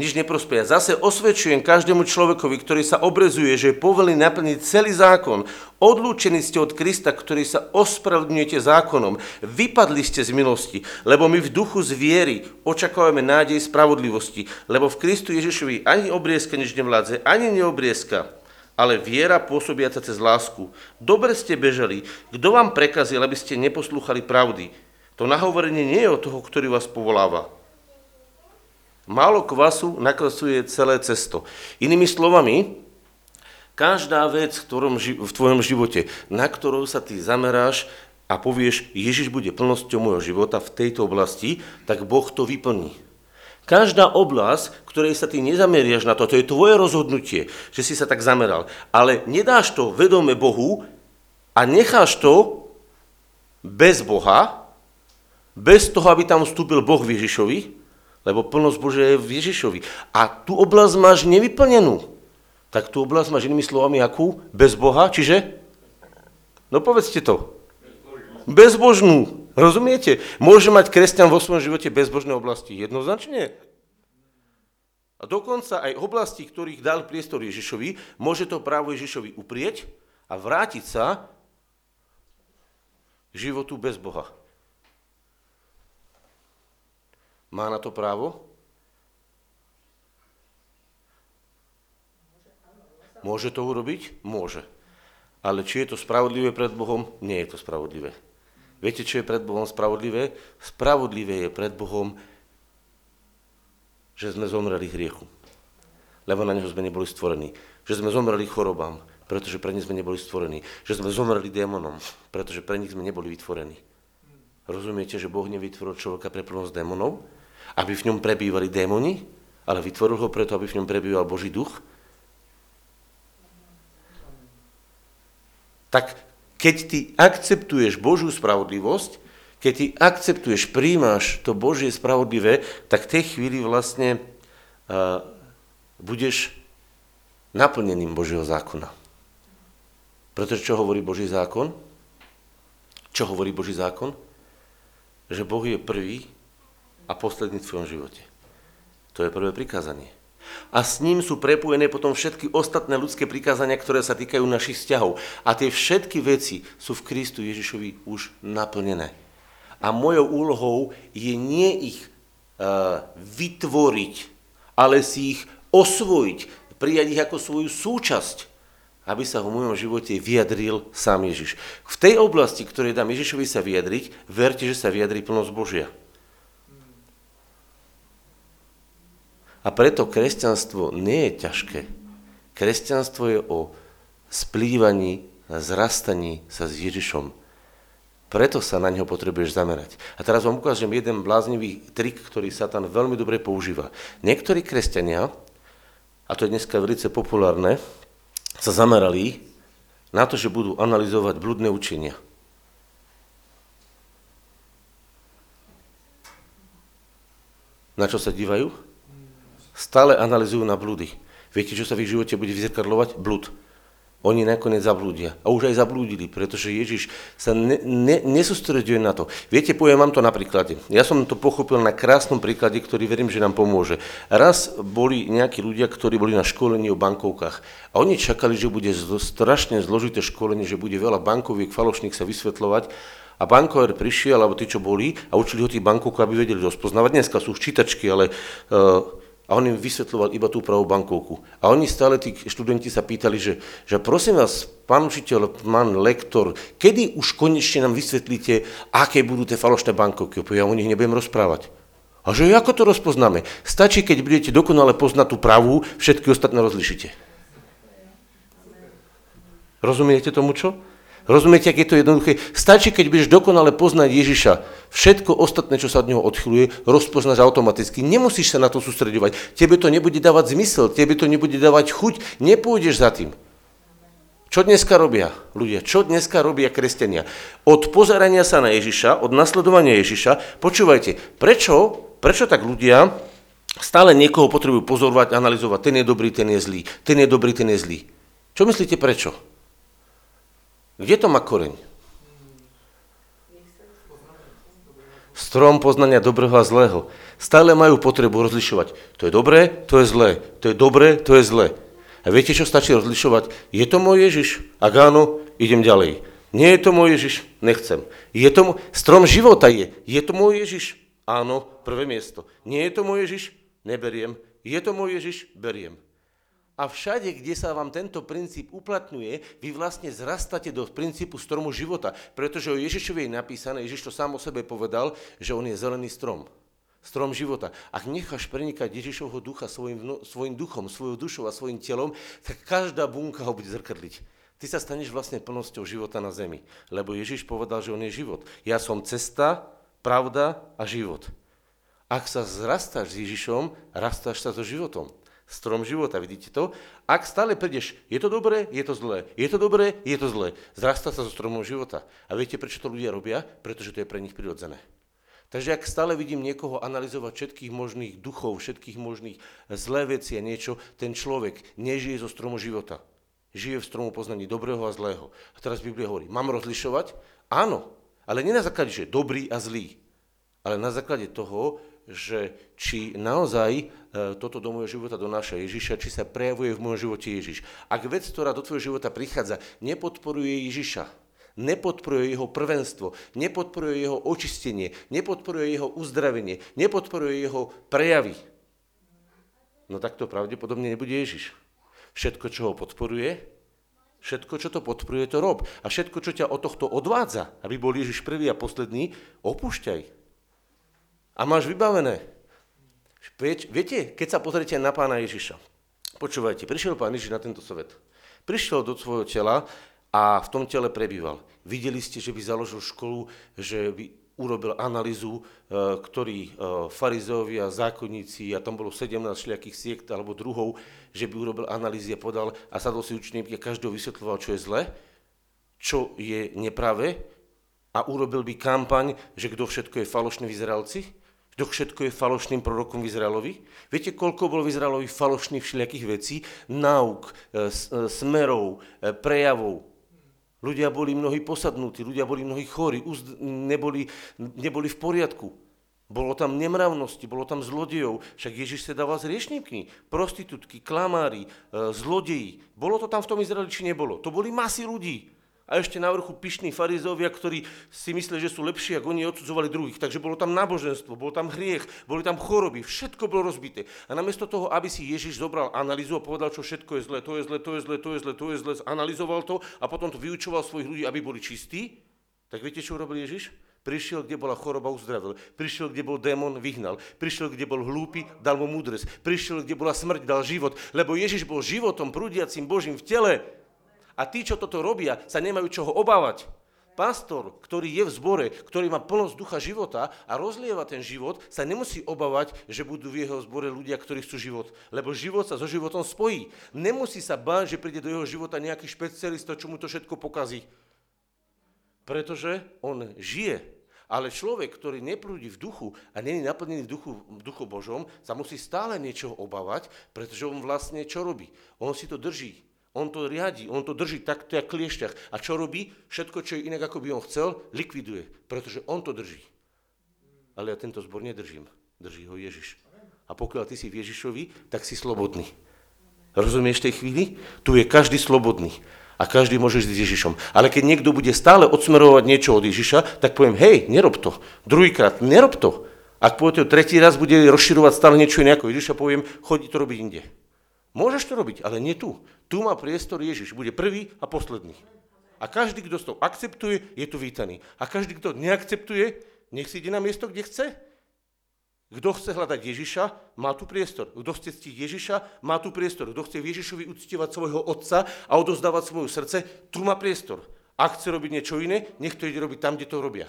nič neprospieja. Zase osvedčujem každému človekovi, ktorý sa obrezuje, že je povelený naplniť celý zákon. Odlúčení ste od Krista, ktorý sa ospravedlňujete zákonom. Vypadli ste z milosti, lebo my v duchu z viery očakávame nádej spravodlivosti, lebo v Kristu Ježišovi ani obriezka nič nevládze, ani neobriezka, ale viera pôsobiaca cez lásku. Dobre ste bežali. Kto vám prekazil, aby ste neposlúchali pravdy? To nahovorenie nie je o toho, ktorý vás povoláva. Málo kvasu nakresuje celé cesto. Inými slovami, Každá vec v, ktorom, v tvojom živote, na ktorou sa ty zameráš a povieš, Ježiš bude plnosťou môjho života v tejto oblasti, tak Boh to vyplní. Každá oblasť, ktorej sa ty nezameriaš na to, to je tvoje rozhodnutie, že si sa tak zameral. Ale nedáš to vedome Bohu a necháš to bez Boha, bez toho, aby tam vstúpil Boh v Ježišovi, lebo plnosť Bože je v Ježišovi. A tú oblasť máš nevyplnenú tak tú oblasť máš inými slovami akú? Bez Boha, čiže? No povedzte to. Bezbožnú. Rozumiete? Môže mať kresťan vo svojom živote bezbožné oblasti? Jednoznačne. A dokonca aj oblasti, ktorých dal priestor Ježišovi, môže to právo Ježišovi uprieť a vrátiť sa k životu bez Boha. Má na to právo? Môže to urobiť? Môže. Ale či je to spravodlivé pred Bohom? Nie je to spravodlivé. Viete, čo je pred Bohom spravodlivé? Spravodlivé je pred Bohom, že sme zomreli hriechu. Lebo na neho sme neboli stvorení. Že sme zomreli chorobám, pretože pre nich sme neboli stvorení. Že sme zomreli démonom, pretože pre nich sme neboli vytvorení. Rozumiete, že Boh nevytvoril človeka pre plnosť démonov, aby v ňom prebývali démoni, ale vytvoril ho preto, aby v ňom prebýval Boží duch, tak keď ty akceptuješ Božiu spravodlivosť, keď ty akceptuješ, príjmaš to Božie spravodlivé, tak v tej chvíli vlastne uh, budeš naplneným Božieho zákona. Pretože čo hovorí Boží zákon? Čo hovorí Boží zákon? Že Boh je prvý a posledný v svojom živote. To je prvé prikázanie a s ním sú prepojené potom všetky ostatné ľudské prikázania, ktoré sa týkajú našich vzťahov. A tie všetky veci sú v Kristu Ježišovi už naplnené. A mojou úlohou je nie ich uh, vytvoriť, ale si ich osvojiť, prijať ich ako svoju súčasť, aby sa v mojom živote vyjadril sám Ježiš. V tej oblasti, ktorej dám Ježišovi sa vyjadriť, verte, že sa vyjadrí plnosť Božia. A preto kresťanstvo nie je ťažké. Kresťanstvo je o splývaní, zrastaní sa s Ježišom. Preto sa na neho potrebuješ zamerať. A teraz vám ukážem jeden bláznivý trik, ktorý Satan veľmi dobre používa. Niektorí kresťania, a to je dneska veľmi populárne, sa zamerali na to, že budú analyzovať bludné učenia. Na čo sa dívajú? Stále analizujú na blúdy. Viete, čo sa v ich živote bude vyzrkadlovať? Blúd. Oni nakoniec zablúdia. A už aj zablúdili, pretože Ježiš sa ne, ne, nesústreduje na to. Viete, poviem vám to na príklade. Ja som to pochopil na krásnom príklade, ktorý verím, že nám pomôže. Raz boli nejakí ľudia, ktorí boli na školení o bankovkách. A oni čakali, že bude strašne zložité školenie, že bude veľa bankoviek, falošných sa vysvetľovať. A bankover prišiel, alebo tí, čo boli, a učili ho tých bankovkov, aby vedeli rozpoznávať. Dneska sú už čítačky, ale uh, a on im vysvetľoval iba tú pravú bankovku. A oni stále, tí študenti sa pýtali, že, že prosím vás, pán učiteľ, pán lektor, kedy už konečne nám vysvetlíte, aké budú tie falošné bankovky? Ja o nich nebudem rozprávať. A že ako to rozpoznáme? Stačí, keď budete dokonale poznať tú pravú, všetky ostatné rozlišite. Rozumiete tomu čo? Rozumiete, ak je to jednoduché? Stačí, keď budeš dokonale poznať Ježiša. Všetko ostatné, čo sa od neho odchyluje, rozpoznáš automaticky. Nemusíš sa na to sústredovať. Tebe to nebude dávať zmysel, tebe to nebude dávať chuť, nepôjdeš za tým. Čo dneska robia ľudia? Čo dneska robia kresťania? Od pozerania sa na Ježiša, od nasledovania Ježiša, počúvajte, prečo, prečo tak ľudia stále niekoho potrebujú pozorovať, analyzovať, ten je dobrý, ten je zlý, ten je dobrý, ten je zlý. Čo myslíte prečo? Kde to má koreň? Strom poznania dobrého a zlého. Stále majú potrebu rozlišovať. To je dobré, to je zlé. To je dobré, to je zlé. A viete, čo stačí rozlišovať? Je to môj Ježiš? Ak áno, idem ďalej. Nie je to môj Ježiš? Nechcem. Je to môj... Strom života je. Je to môj Ježiš? Áno, prvé miesto. Nie je to môj Ježiš? Neberiem. Je to môj Ježiš? Beriem. A všade, kde sa vám tento princíp uplatňuje, vy vlastne zrastate do princípu stromu života, pretože o Ježišovi je napísané, Ježiš to sám o sebe povedal, že on je zelený strom. Strom života. Ak necháš prenikať Ježišovho ducha svojim, svojim duchom, svojou dušou a svojim telom, tak každá bunka ho bude zrkadliť. Ty sa staneš vlastne plnosťou života na zemi. Lebo Ježiš povedal, že on je život. Ja som cesta, pravda a život. Ak sa zrastáš s Ježišom, rastáš sa so životom. Strom života, vidíte to? Ak stále prídeš, je to dobré, je to zlé, je to dobré, je to zlé, zrastá sa so stromom života. A viete, prečo to ľudia robia? Pretože to je pre nich prirodzené. Takže ak stále vidím niekoho analyzovať všetkých možných duchov, všetkých možných zlé veci a niečo, ten človek nežije zo stromu života. Žije v stromu poznaní dobrého a zlého. A teraz Biblia hovorí, mám rozlišovať? Áno, ale nie na základe, že dobrý a zlý, ale na základe toho, že či naozaj e, toto do môjho života donáša Ježiša, či sa prejavuje v môjom živote Ježiš. Ak vec, ktorá do tvojho života prichádza, nepodporuje Ježiša, nepodporuje jeho prvenstvo, nepodporuje jeho očistenie, nepodporuje jeho uzdravenie, nepodporuje jeho prejavy, no tak to pravdepodobne nebude Ježiš. Všetko, čo ho podporuje, všetko, čo to podporuje, to rob. A všetko, čo ťa od tohto odvádza, aby bol Ježiš prvý a posledný, opúšťaj. A máš vybavené. Viete, keď sa pozriete na pána Ježiša, počúvajte, prišiel pán Ježiš na tento svet. Prišiel do svojho tela a v tom tele prebýval. Videli ste, že by založil školu, že by urobil analýzu, e, ktorí e, farizovia, zákonníci, a tam bolo 17 šliakých siekt alebo druhov, že by urobil analýzy a podal a sadol si učeník a každého vysvetľoval, čo je zle, čo je nepravé a urobil by kampaň, že kto všetko je falošný v Izraelci, kto všetko je falošným prorokom Izraelovi. Viete, koľko bolo v Izraelovi falošných všelijakých vecí, náuk, e, smerov, prejavov, Ľudia boli mnohí posadnutí, ľudia boli mnohí chorí, neboli, neboli v poriadku. Bolo tam nemravnosti, bolo tam zlodejov, však Ježiš sa dával s riešníkmi, prostitútky, klamári, e, zlodeji. Bolo to tam v tom Izraeli, či nebolo? To boli masy ľudí a ešte na vrchu pyšní farizovia, ktorí si mysleli, že sú lepší, ako oni odsudzovali druhých. Takže bolo tam náboženstvo, bol tam hriech, boli tam choroby, všetko bolo rozbité. A namiesto toho, aby si Ježiš zobral analýzu a povedal, čo všetko je zlé, to je zlé, to je zlé, to je zlé, to je zlé, analyzoval to a potom to vyučoval svojich ľudí, aby boli čistí, tak viete, čo urobil Ježiš? Prišiel, kde bola choroba, uzdravil. Prišiel, kde bol démon, vyhnal. Prišiel, kde bol hlúpy, dal mu múdresť. Prišiel, kde bola smrť, dal život. Lebo Ježiš bol životom, prúdiacím Božím v tele. A tí, čo toto robia, sa nemajú čoho obávať. Pastor, ktorý je v zbore, ktorý má plnosť ducha života a rozlieva ten život, sa nemusí obávať, že budú v jeho zbore ľudia, ktorí chcú život. Lebo život sa so životom spojí. Nemusí sa báť, že príde do jeho života nejaký špecialista, čo mu to všetko pokazí. Pretože on žije. Ale človek, ktorý neprúdi v duchu a není naplnený v duchu, v duchu Božom, sa musí stále niečo obávať, pretože on vlastne čo robí? On si to drží. On to riadi, on to drží takto jak kliešťach. A čo robí? Všetko, čo je inak, ako by on chcel, likviduje, pretože on to drží. Ale ja tento zbor nedržím. Drží ho Ježiš. A pokiaľ ty si v Ježišovi, tak si slobodný. Rozumieš tej chvíli? Tu je každý slobodný. A každý môže ísť s Ježišom. Ale keď niekto bude stále odsmerovať niečo od Ježiša, tak poviem, hej, nerob to. Druhýkrát, nerob to. Ak pôjde tretí raz bude rozširovať stále niečo iné ako Ježiša, poviem, chodí to robiť inde. Môžeš to robiť, ale nie tu. Tu má priestor Ježiš, bude prvý a posledný. A každý, kto to akceptuje, je tu vítaný. A každý, kto neakceptuje, nech si ide na miesto, kde chce. Kto chce hľadať Ježiša, má tu priestor. Kto chce ctiť Ježiša, má tu priestor. Kto chce Ježišovi uctievať svojho otca a odozdávať svoje srdce, tu má priestor. Ak chce robiť niečo iné, nech to ide robiť tam, kde to robia.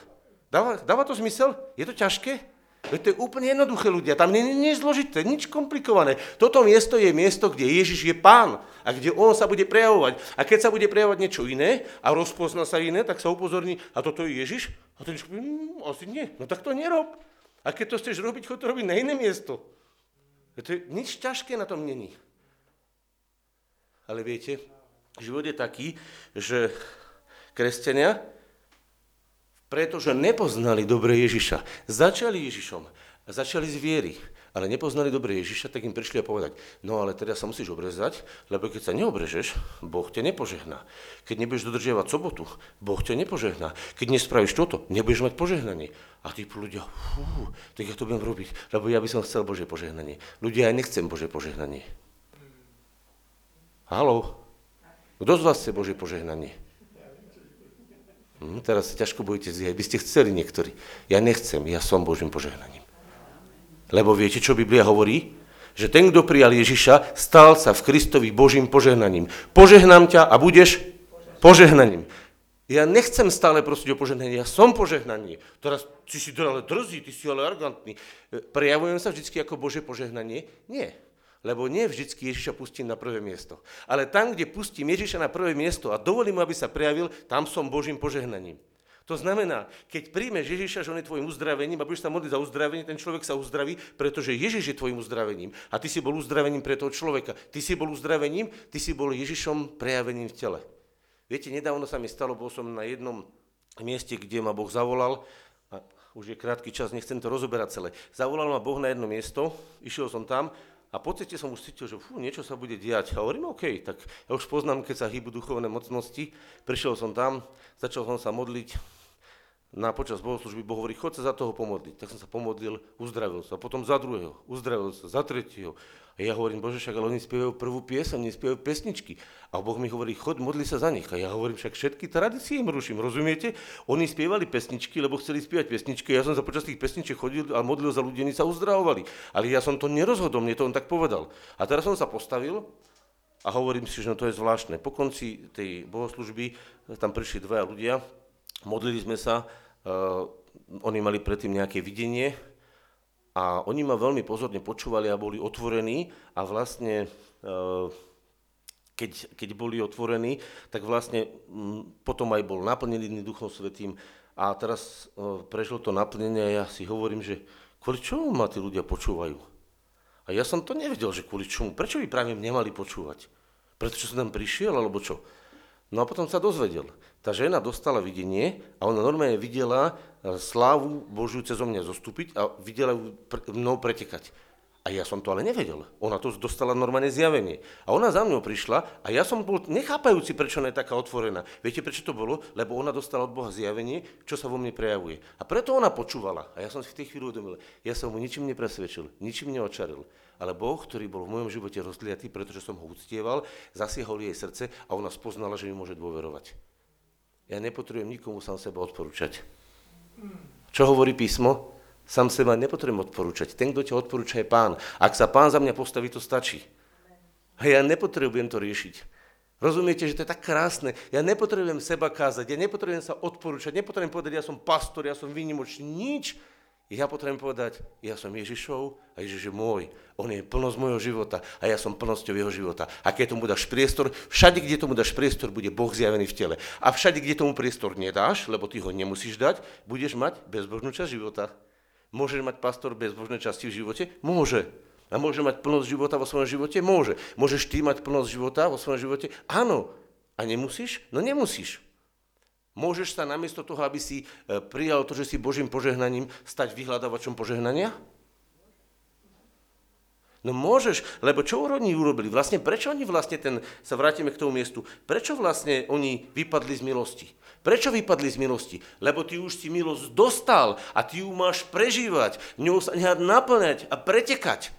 Dáva, dáva to zmysel? Je to ťažké? To je úplne jednoduché ľudia, tam nie je zložité, nič komplikované. Toto miesto je miesto, kde Ježiš je pán a kde on sa bude prejavovať. A keď sa bude prejavovať niečo iné a rozpozna sa iné, tak sa upozorní, a toto je Ježiš? A ten mmm, asi nie, no tak to nerob. A keď to chceš robiť, chod to robiť na iné miesto. To je, nič ťažké na tom není. Ale viete, život je taký, že kresťania pretože nepoznali dobre Ježiša. Začali Ježišom, začali z viery, ale nepoznali dobre Ježiša, tak im prišli a povedať, no ale teda sa musíš obrezať, lebo keď sa neobrežeš, Boh ťa nepožehná. Keď nebudeš dodržiavať sobotu, Boh ťa nepožehná. Keď nespravíš toto, nebudeš mať požehnanie. A tí ľudia, fú, tak ja to budem robiť, lebo ja by som chcel Bože požehnanie. Ľudia, ja nechcem Bože požehnanie. Haló, kto z vás chce Bože požehnanie? Hm, teraz sa ťažko budete zjať, by ste chceli niektorí. Ja nechcem, ja som Božím požehnaním. Lebo viete, čo Biblia hovorí? Že ten, kto prijal Ježiša, stal sa v Kristovi Božím požehnaním. Požehnám ťa a budeš požehnaním. Ja nechcem stále prosiť o požehnanie, ja som požehnanie. Teraz, si to ale drzý, ty si ale arrogantný. Prejavujem sa vždy ako Bože požehnanie? Nie. Lebo nie vždy Ježiša pustím na prvé miesto. Ale tam, kde pustím Ježiša na prvé miesto a dovolím, aby sa prejavil, tam som Božím požehnaním. To znamená, keď príjmeš Ježiša, že on je tvojim uzdravením a budeš sa modliť za uzdravenie, ten človek sa uzdraví, pretože Ježiš je tvojim uzdravením. A ty si bol uzdravením pre toho človeka. Ty si bol uzdravením, ty si bol Ježišom prejavením v tele. Viete, nedávno sa mi stalo, bol som na jednom mieste, kde ma Boh zavolal, a už je krátky čas, nechcem to rozoberať celé. Zavolal ma Boh na jedno miesto, išiel som tam a podstate som už cítil, že fú, niečo sa bude diať. A hovorím, OK, tak ja už poznám, keď sa hýbu duchovné mocnosti. Prišiel som tam, začal som sa modliť, na počas bohoslužby Boh hovorí, chod sa za toho pomodliť. Tak som sa pomodlil, uzdravil sa. Potom za druhého, uzdravil sa, za tretieho. A ja hovorím, Bože, však ale oni spievajú prvú piesň, oni spievajú pesničky. A Boh mi hovorí, chod, modli sa za nich. A ja hovorím, však všetky tradície im ruším, rozumiete? Oni spievali pesničky, lebo chceli spievať pesničky. Ja som sa počas tých pesničiek chodil a modlil za ľudí, oni sa uzdravovali. Ale ja som to nerozhodol, mne to on tak povedal. A teraz som sa postavil a hovorím si, že no to je zvláštne. Po konci tej bohoslužby tam prišli dvaja ľudia, modlili sme sa, oni mali predtým nejaké videnie, a oni ma veľmi pozorne počúvali a boli otvorení a vlastne, eh, keď, keď boli otvorení, tak vlastne mm, potom aj bol naplnený Duchom Svetým a teraz eh, prežil to naplnenie a ja si hovorím, že kvôli čomu ma tí ľudia počúvajú? A ja som to nevedel, že kvôli čomu. Prečo by práve nemali počúvať? Pretože som tam prišiel, alebo čo? No a potom sa dozvedel. Tá žena dostala videnie a ona normálne videla e, slávu Božiu cez mňa zostúpiť a videla ju mnou pretekať. A ja som to ale nevedel. Ona to dostala normálne zjavenie. A ona za mňou prišla a ja som bol nechápajúci, prečo ona je taká otvorená. Viete, prečo to bolo? Lebo ona dostala od Boha zjavenie, čo sa vo mne prejavuje. A preto ona počúvala. A ja som si v tej chvíli uvedomil, ja som mu ničím nepresvedčil, ničím neočaril. Ale Boh, ktorý bol v mojom živote rozliatý, pretože som ho uctieval, zasiehol jej srdce a ona spoznala, že mi môže dôverovať. Ja nepotrebujem nikomu sám seba odporúčať. Čo hovorí písmo? Sám seba nepotrebujem odporúčať. Ten, kto ťa odporúča, je pán. Ak sa pán za mňa postaví, to stačí. A ja nepotrebujem to riešiť. Rozumiete, že to je tak krásne. Ja nepotrebujem seba kázať, ja nepotrebujem sa odporúčať, nepotrebujem povedať, ja som pastor, ja som výnimočný, nič. Ja potrebujem povedať, ja som Ježišov a Ježiš je môj. On je plnosť môjho života a ja som plnosťou jeho života. A keď tomu dáš priestor, všade, kde tomu dáš priestor, bude Boh zjavený v tele. A všade, kde tomu priestor nedáš, lebo ty ho nemusíš dať, budeš mať bezbožnú časť života. Môže mať pastor bezbožné časti v živote? Môže. A môže mať plnosť života vo svojom živote? Môže. Môžeš ty mať plnosť života vo svojom živote? Áno. A nemusíš? No nemusíš. Môžeš sa namiesto toho, aby si e, prijal to, že si Božím požehnaním, stať vyhľadávačom požehnania? No môžeš, lebo čo oni urobili? Vlastne prečo oni vlastne ten, sa vrátime k tomu miestu, prečo vlastne oni vypadli z milosti? Prečo vypadli z milosti? Lebo ty už si milosť dostal a ty ju máš prežívať, ňou sa nehať naplňať a pretekať.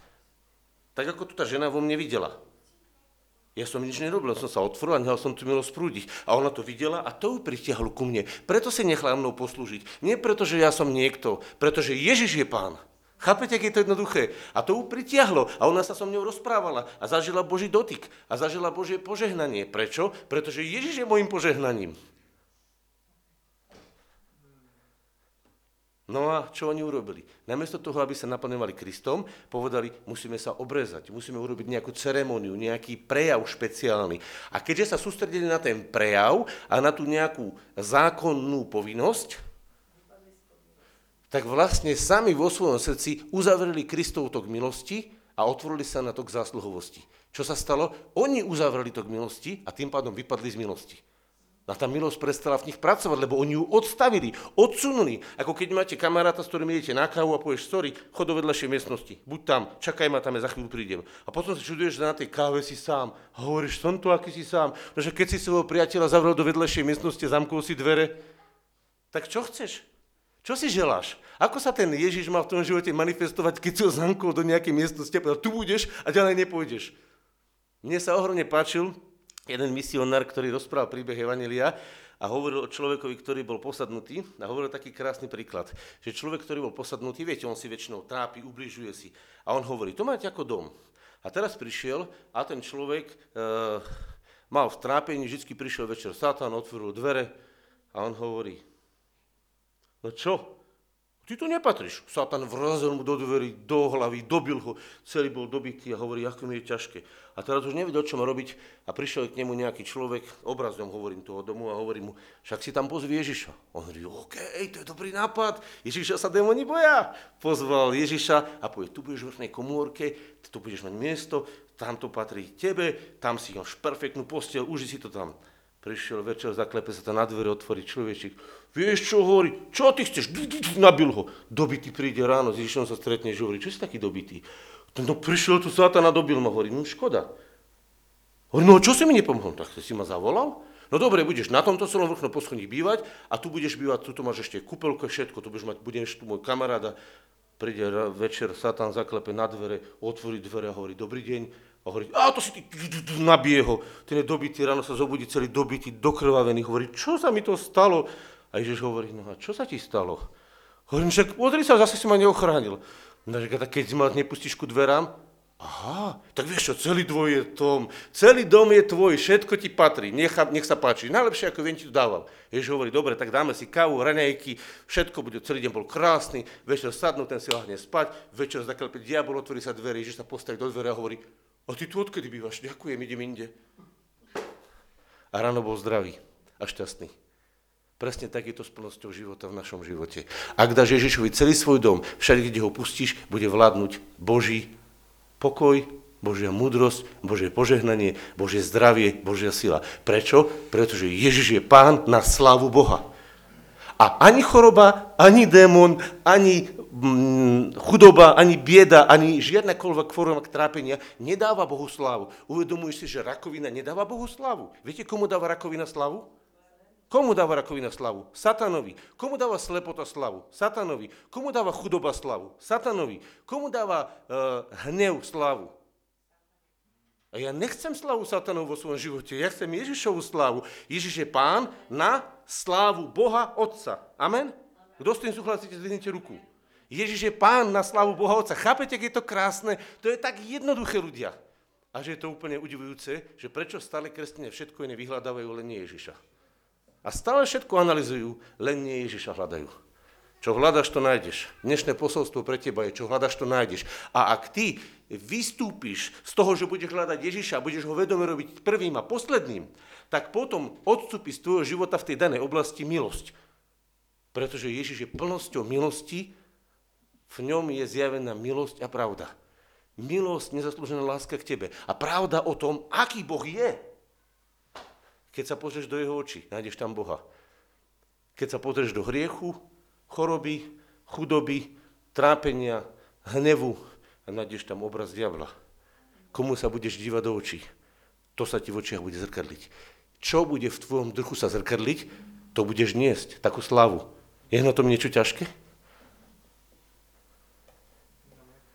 Tak ako tu tá žena vo mne videla. Ja som nič nerobil, som sa otvoril a nechal som tu milosť prúdiť. A ona to videla a to ju pritiahlo ku mne. Preto si nechala mnou poslúžiť. Nie preto, že ja som niekto, pretože Ježiš je pán. Chápete, aké je to jednoduché? A to ju pritiahlo a ona sa so mnou rozprávala a zažila Boží dotyk a zažila Božie požehnanie. Prečo? Pretože Ježiš je môjim požehnaním. No a čo oni urobili? Namiesto toho, aby sa naplňovali Kristom, povedali, musíme sa obrezať, musíme urobiť nejakú ceremóniu, nejaký prejav špeciálny. A keďže sa sústredili na ten prejav a na tú nejakú zákonnú povinnosť, tak vlastne sami vo svojom srdci uzavreli Kristov tok milosti a otvorili sa na tok zásluhovosti. Čo sa stalo? Oni uzavreli tok milosti a tým pádom vypadli z milosti. A tá milosť prestala v nich pracovať, lebo oni ju odstavili, odsunuli. Ako keď máte kamaráta, s ktorým idete na kávu a povieš, sorry, chod do vedľašej miestnosti, buď tam, čakaj ma tam, ja za chvíľu prídem. A potom sa čuduješ, že na tej káve si sám. A hovoríš, som tu, aký si sám. Pretože keď si svojho priateľa zavrel do vedľašej miestnosti, zamkol si dvere, tak čo chceš? Čo si želáš? Ako sa ten Ježiš má v tom živote manifestovať, keď si ho zamkol do nejakej miestnosti a povedal, tu budeš a ďalej nepôjdeš? Mne sa ohromne páčil, jeden misionár, ktorý rozprával príbeh Evangelia a hovoril o človekovi, ktorý bol posadnutý a hovoril taký krásny príklad, že človek, ktorý bol posadnutý, viete, on si väčšinou trápi, ubližuje si a on hovorí, to máte ako dom. A teraz prišiel a ten človek e, mal v trápení, vždy prišiel večer Satan, otvoril dvere a on hovorí, no čo, Ty tu nepatríš. Satan vrazil mu do dverí, do hlavy, dobil ho, celý bol dobitý a hovorí, ako mi je ťažké. A teraz už nevedel, čo má robiť a prišiel k nemu nejaký človek, obrazom hovorím toho domu a hovorí mu, však si tam pozvi Ježiša. On hovorí, OK, to je dobrý nápad, Ježiša sa démoni boja. Pozval Ježiša a povie, tu budeš v vrchnej komórke, tu budeš mať miesto, tam to patrí tebe, tam si máš perfektnú postel, uži si to tam. Prišiel večer, zaklepe sa to na dvere, otvorí človečik. Vieš čo hovorí? Čo ty chceš? Nabil ho. Dobitý príde ráno, s Ježišom sa stretne, že hovorí, čo si taký dobitý? No prišiel tu satana, dobil ma, hovorí, no škoda. Hovorí, no čo si mi nepomohol? Tak si ma zavolal? No dobre, budeš na tomto celom vrchnom poschodí bývať a tu budeš bývať, tu máš ešte kúpelko, všetko, tu budeš mať, budeš tu môj kamaráda. Príde večer, Satan zaklepe na dvere, otvorí dvere a hovorí, dobrý deň, a hovorí, a to si ty, nabije ho. Ten je dobitý, ráno sa zobudí celý dobitý, dokrvavený. Hovorí, čo sa mi to stalo? A Ježiš hovorí, no a čo sa ti stalo? Hovorím, že pozri sa, zase si ma neochránil. No, že keď ma nepustíš ku dverám, aha, tak vieš čo, celý tvoj je tom, celý dom je tvoj, všetko ti patrí, nech, nech sa páči, najlepšie ako viem ti to dávam. Ježiš hovorí, dobre, tak dáme si kávu, raňajky, všetko bude, celý deň bol krásny, večer sadnú, ten si lahne spať, večer zaklepe diabol, otvorí sa dvere, Ježiš sa postaví do dvere a hovorí, a ty tu odkedy bývaš? Ďakujem, idem inde. A ráno bol zdravý a šťastný. Presne tak je to s plnosťou života v našom živote. Ak dáš Ježišovi celý svoj dom, všade, kde ho pustíš, bude vládnuť Boží pokoj, Božia múdrosť, Božie požehnanie, Božie zdravie, Božia sila. Prečo? Pretože Ježiš je pán na slavu Boha. A ani choroba, ani démon, ani mm, chudoba, ani bieda, ani žiadna forma trápenia nedáva Bohu slávu. Uvedomuješ si, že rakovina nedáva Bohu slávu. Viete, komu dáva rakovina slavu? Komu dáva rakovina slavu? Satanovi. Komu dáva slepota slavu? Satanovi. Komu dáva chudoba slavu? Satanovi. Komu dáva uh, hnev slavu? A ja nechcem slavu satanov vo svojom živote, ja chcem Ježišovu slavu. Ježiš je pán na slávu Boha Otca. Amen? Kto s tým súhlasíte, zdvihnite ruku. Ježiš je pán na slavu Boha Otca. Chápete, ak je to krásne? To je tak jednoduché ľudia. A že je to úplne udivujúce, že prečo stále kresťania všetko iné vyhľadávajú, len nie Ježiša. A stále všetko analizujú, len nie Ježiša hľadajú. Čo hľadaš, to nájdeš. Dnešné posolstvo pre teba je, čo hľadaš, to nájdeš. A ak ty vystúpiš z toho, že budeš hľadať Ježiša a budeš ho vedome robiť prvým a posledným, tak potom odstúpi z tvojho života v tej danej oblasti milosť. Pretože Ježiš je plnosťou milosti, v ňom je zjavená milosť a pravda. Milosť, nezaslúžená láska k tebe. A pravda o tom, aký Boh je. Keď sa pozrieš do jeho očí, nájdeš tam Boha. Keď sa pozrieš do hriechu, choroby, chudoby, trápenia, hnevu a nájdeš tam obraz diabla. Komu sa budeš dívať do očí? To sa ti v očiach bude zrkadliť. Čo bude v tvojom duchu sa zrkadliť, to budeš niesť, takú slavu. Je na tom niečo ťažké?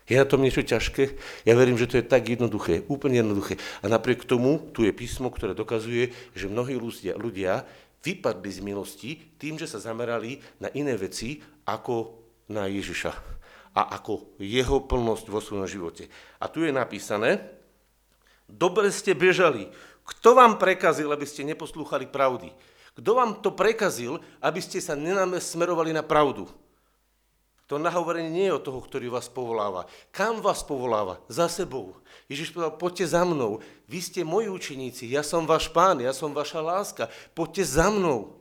Je na tom niečo ťažké? Ja verím, že to je tak jednoduché, úplne jednoduché. A napriek tomu tu je písmo, ktoré dokazuje, že mnohí ľudia, ľudia vypadli z milosti tým, že sa zamerali na iné veci ako na Ježiša a ako jeho plnosť vo svojom živote. A tu je napísané, dobre ste bežali, kto vám prekazil, aby ste neposlúchali pravdy? Kto vám to prekazil, aby ste sa nenasmerovali na pravdu? To nahovorenie nie je od toho, ktorý vás povoláva. Kam vás povoláva? Za sebou. Ježiš povedal, poďte za mnou. Vy ste moji učeníci, ja som váš pán, ja som vaša láska. Poďte za mnou.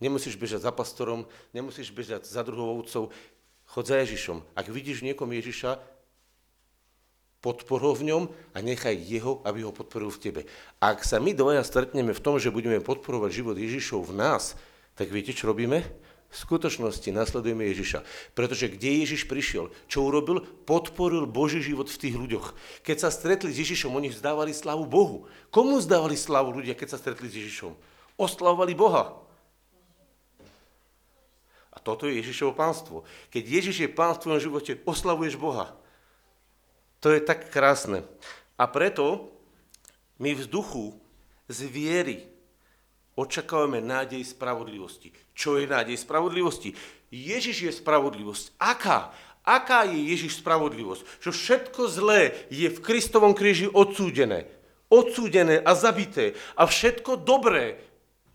Nemusíš bežať za pastorom, nemusíš bežať za druhou ovcov. Chod za Ježišom. Ak vidíš niekom Ježiša, podpor ho v ňom a nechaj jeho, aby ho podporil v tebe. Ak sa my dvaja stretneme v tom, že budeme podporovať život Ježišov v nás, tak viete, čo robíme? V skutočnosti nasledujeme Ježiša. Pretože kde Ježiš prišiel? Čo urobil? Podporil Boží život v tých ľuďoch. Keď sa stretli s Ježišom, oni vzdávali slavu Bohu. Komu vzdávali slavu ľudia, keď sa stretli s Ježišom? Oslavovali Boha. A toto je Ježišovo pánstvo. Keď Ježiš je pán v tvojom živote, oslavuješ Boha. To je tak krásne. A preto my v duchu z viery očakávame nádej spravodlivosti. Čo je nádej spravodlivosti? Ježiš je spravodlivosť. Aká? Aká je Ježiš spravodlivosť? Že všetko zlé je v Kristovom kríži odsúdené. Odsúdené a zabité. A všetko dobré,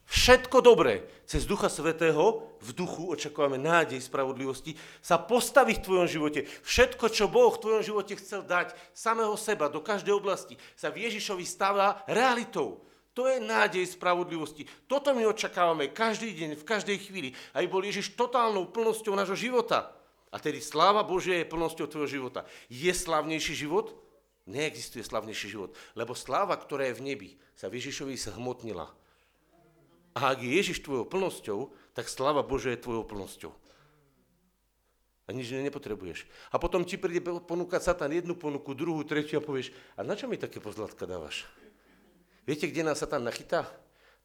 všetko dobré cez Ducha Svetého, v duchu očakávame nádej spravodlivosti, sa postaví v tvojom živote. Všetko, čo Boh v tvojom živote chcel dať, samého seba, do každej oblasti, sa v Ježišovi stáva realitou. To je nádej spravodlivosti. Toto my očakávame každý deň, v každej chvíli, aby bol Ježiš totálnou plnosťou nášho života. A tedy sláva Božia je plnosťou tvojho života. Je slavnejší život? Neexistuje slavnejší život, lebo sláva, ktorá je v nebi, sa v Ježišovi zhmotnila. A ak je Ježiš tvojou plnosťou, tak sláva Božia je tvojou plnosťou. A nič nepotrebuješ. A potom ti príde ponúkať Satan jednu ponuku, druhú, tretiu a povieš, a na čo mi také pozlatka dávaš? Viete, kde nás Satan nachytá?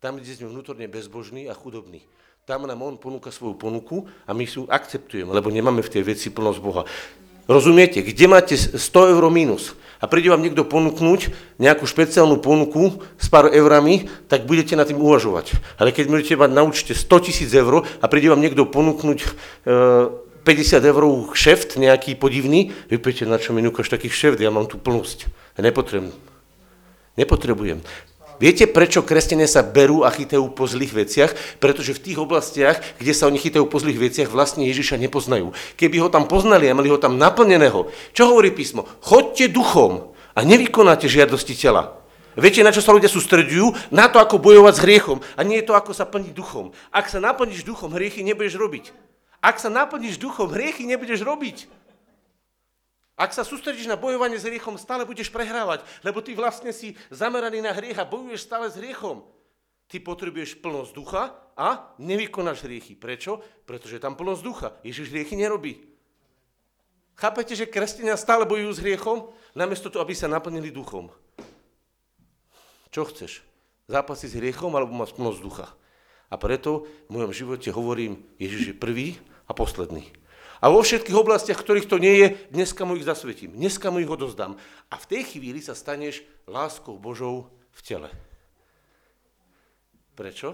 Tam, kde sme vnútorne bezbožní a chudobní tam nám on ponúka svoju ponuku a my ju akceptujeme, lebo nemáme v tej veci plnosť Boha. Rozumiete, kde máte 100 eur minus a príde vám niekto ponúknuť nejakú špeciálnu ponuku s pár eurami, tak budete na tým uvažovať. Ale keď budete mať na účte 100 tisíc eur a príde vám niekto ponúknuť e, 50 eur šeft nejaký podivný, vy na čo mi núkaš takých šeft, ja mám tú plnosť. Ja nepotrebujem. Nepotrebujem. Viete, prečo kresťania sa berú a chytajú po zlých veciach? Pretože v tých oblastiach, kde sa oni chytajú po zlých veciach, vlastne Ježiša nepoznajú. Keby ho tam poznali a mali ho tam naplneného, čo hovorí písmo? Chodte duchom a nevykonáte žiadosti tela. Viete, na čo sa ľudia sústredujú? Na to, ako bojovať s hriechom a nie je to, ako sa plniť duchom. Ak sa naplníš duchom, hriechy nebudeš robiť. Ak sa naplníš duchom, hriechy nebudeš robiť. Ak sa sústredíš na bojovanie s hriechom, stále budeš prehrávať, lebo ty vlastne si zameraný na hriech a bojuješ stále s hriechom. Ty potrebuješ plnosť ducha a nevykonáš hriechy. Prečo? Pretože tam plnosť ducha. Ježiš hriechy nerobí. Chápete, že kresťania stále bojujú s hriechom, namiesto toho, aby sa naplnili duchom. Čo chceš? Zápasy s hriechom alebo máš plnosť ducha? A preto v mojom živote hovorím, Ježiš je prvý a posledný. A vo všetkých oblastiach, ktorých to nie je, dneska mu ich zasvetím, dneska mu ich odozdám. A v tej chvíli sa staneš láskou Božou v tele. Prečo?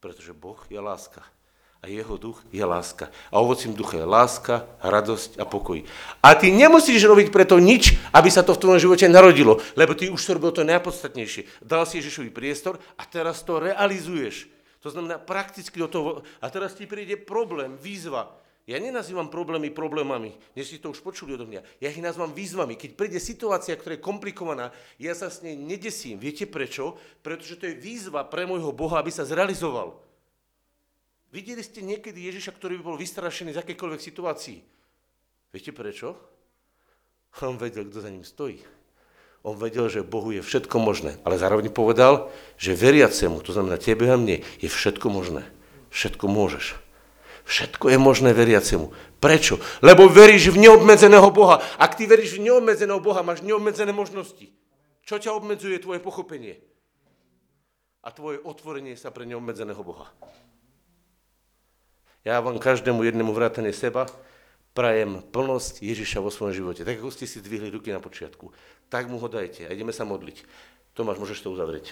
Pretože Boh je láska. A jeho duch je láska. A ovocím ducha je láska, radosť a pokoj. A ty nemusíš robiť preto nič, aby sa to v tvojom živote narodilo, lebo ty už robil to najpodstatnejšie. Dal si Ježišovi priestor a teraz to realizuješ. To znamená prakticky do toho. A teraz ti príde problém, výzva. Ja nenazývam problémy problémami, dnes si to už počuli odo mňa. Ja ich nazývam výzvami. Keď príde situácia, ktorá je komplikovaná, ja sa s nej nedesím. Viete prečo? Pretože to je výzva pre môjho Boha, aby sa zrealizoval. Videli ste niekedy Ježiša, ktorý by bol vystrašený z akékoľvek situácii? Viete prečo? On vedel, kto za ním stojí. On vedel, že Bohu je všetko možné, ale zároveň povedal, že veriacemu, to znamená tebe a mne, je všetko možné. Všetko môžeš. Všetko je možné veriacemu. Prečo? Lebo veríš v neobmedzeného Boha. Ak ty veríš v neobmedzeného Boha, máš neobmedzené možnosti. Čo ťa obmedzuje? Tvoje pochopenie. A tvoje otvorenie sa pre neobmedzeného Boha. Ja vám každému jednému vrátane seba prajem plnosť Ježiša vo svojom živote. Tak ako ste si dvihli ruky na počiatku, tak mu ho dajte a ideme sa modliť. Tomáš, môžeš to uzavrieť.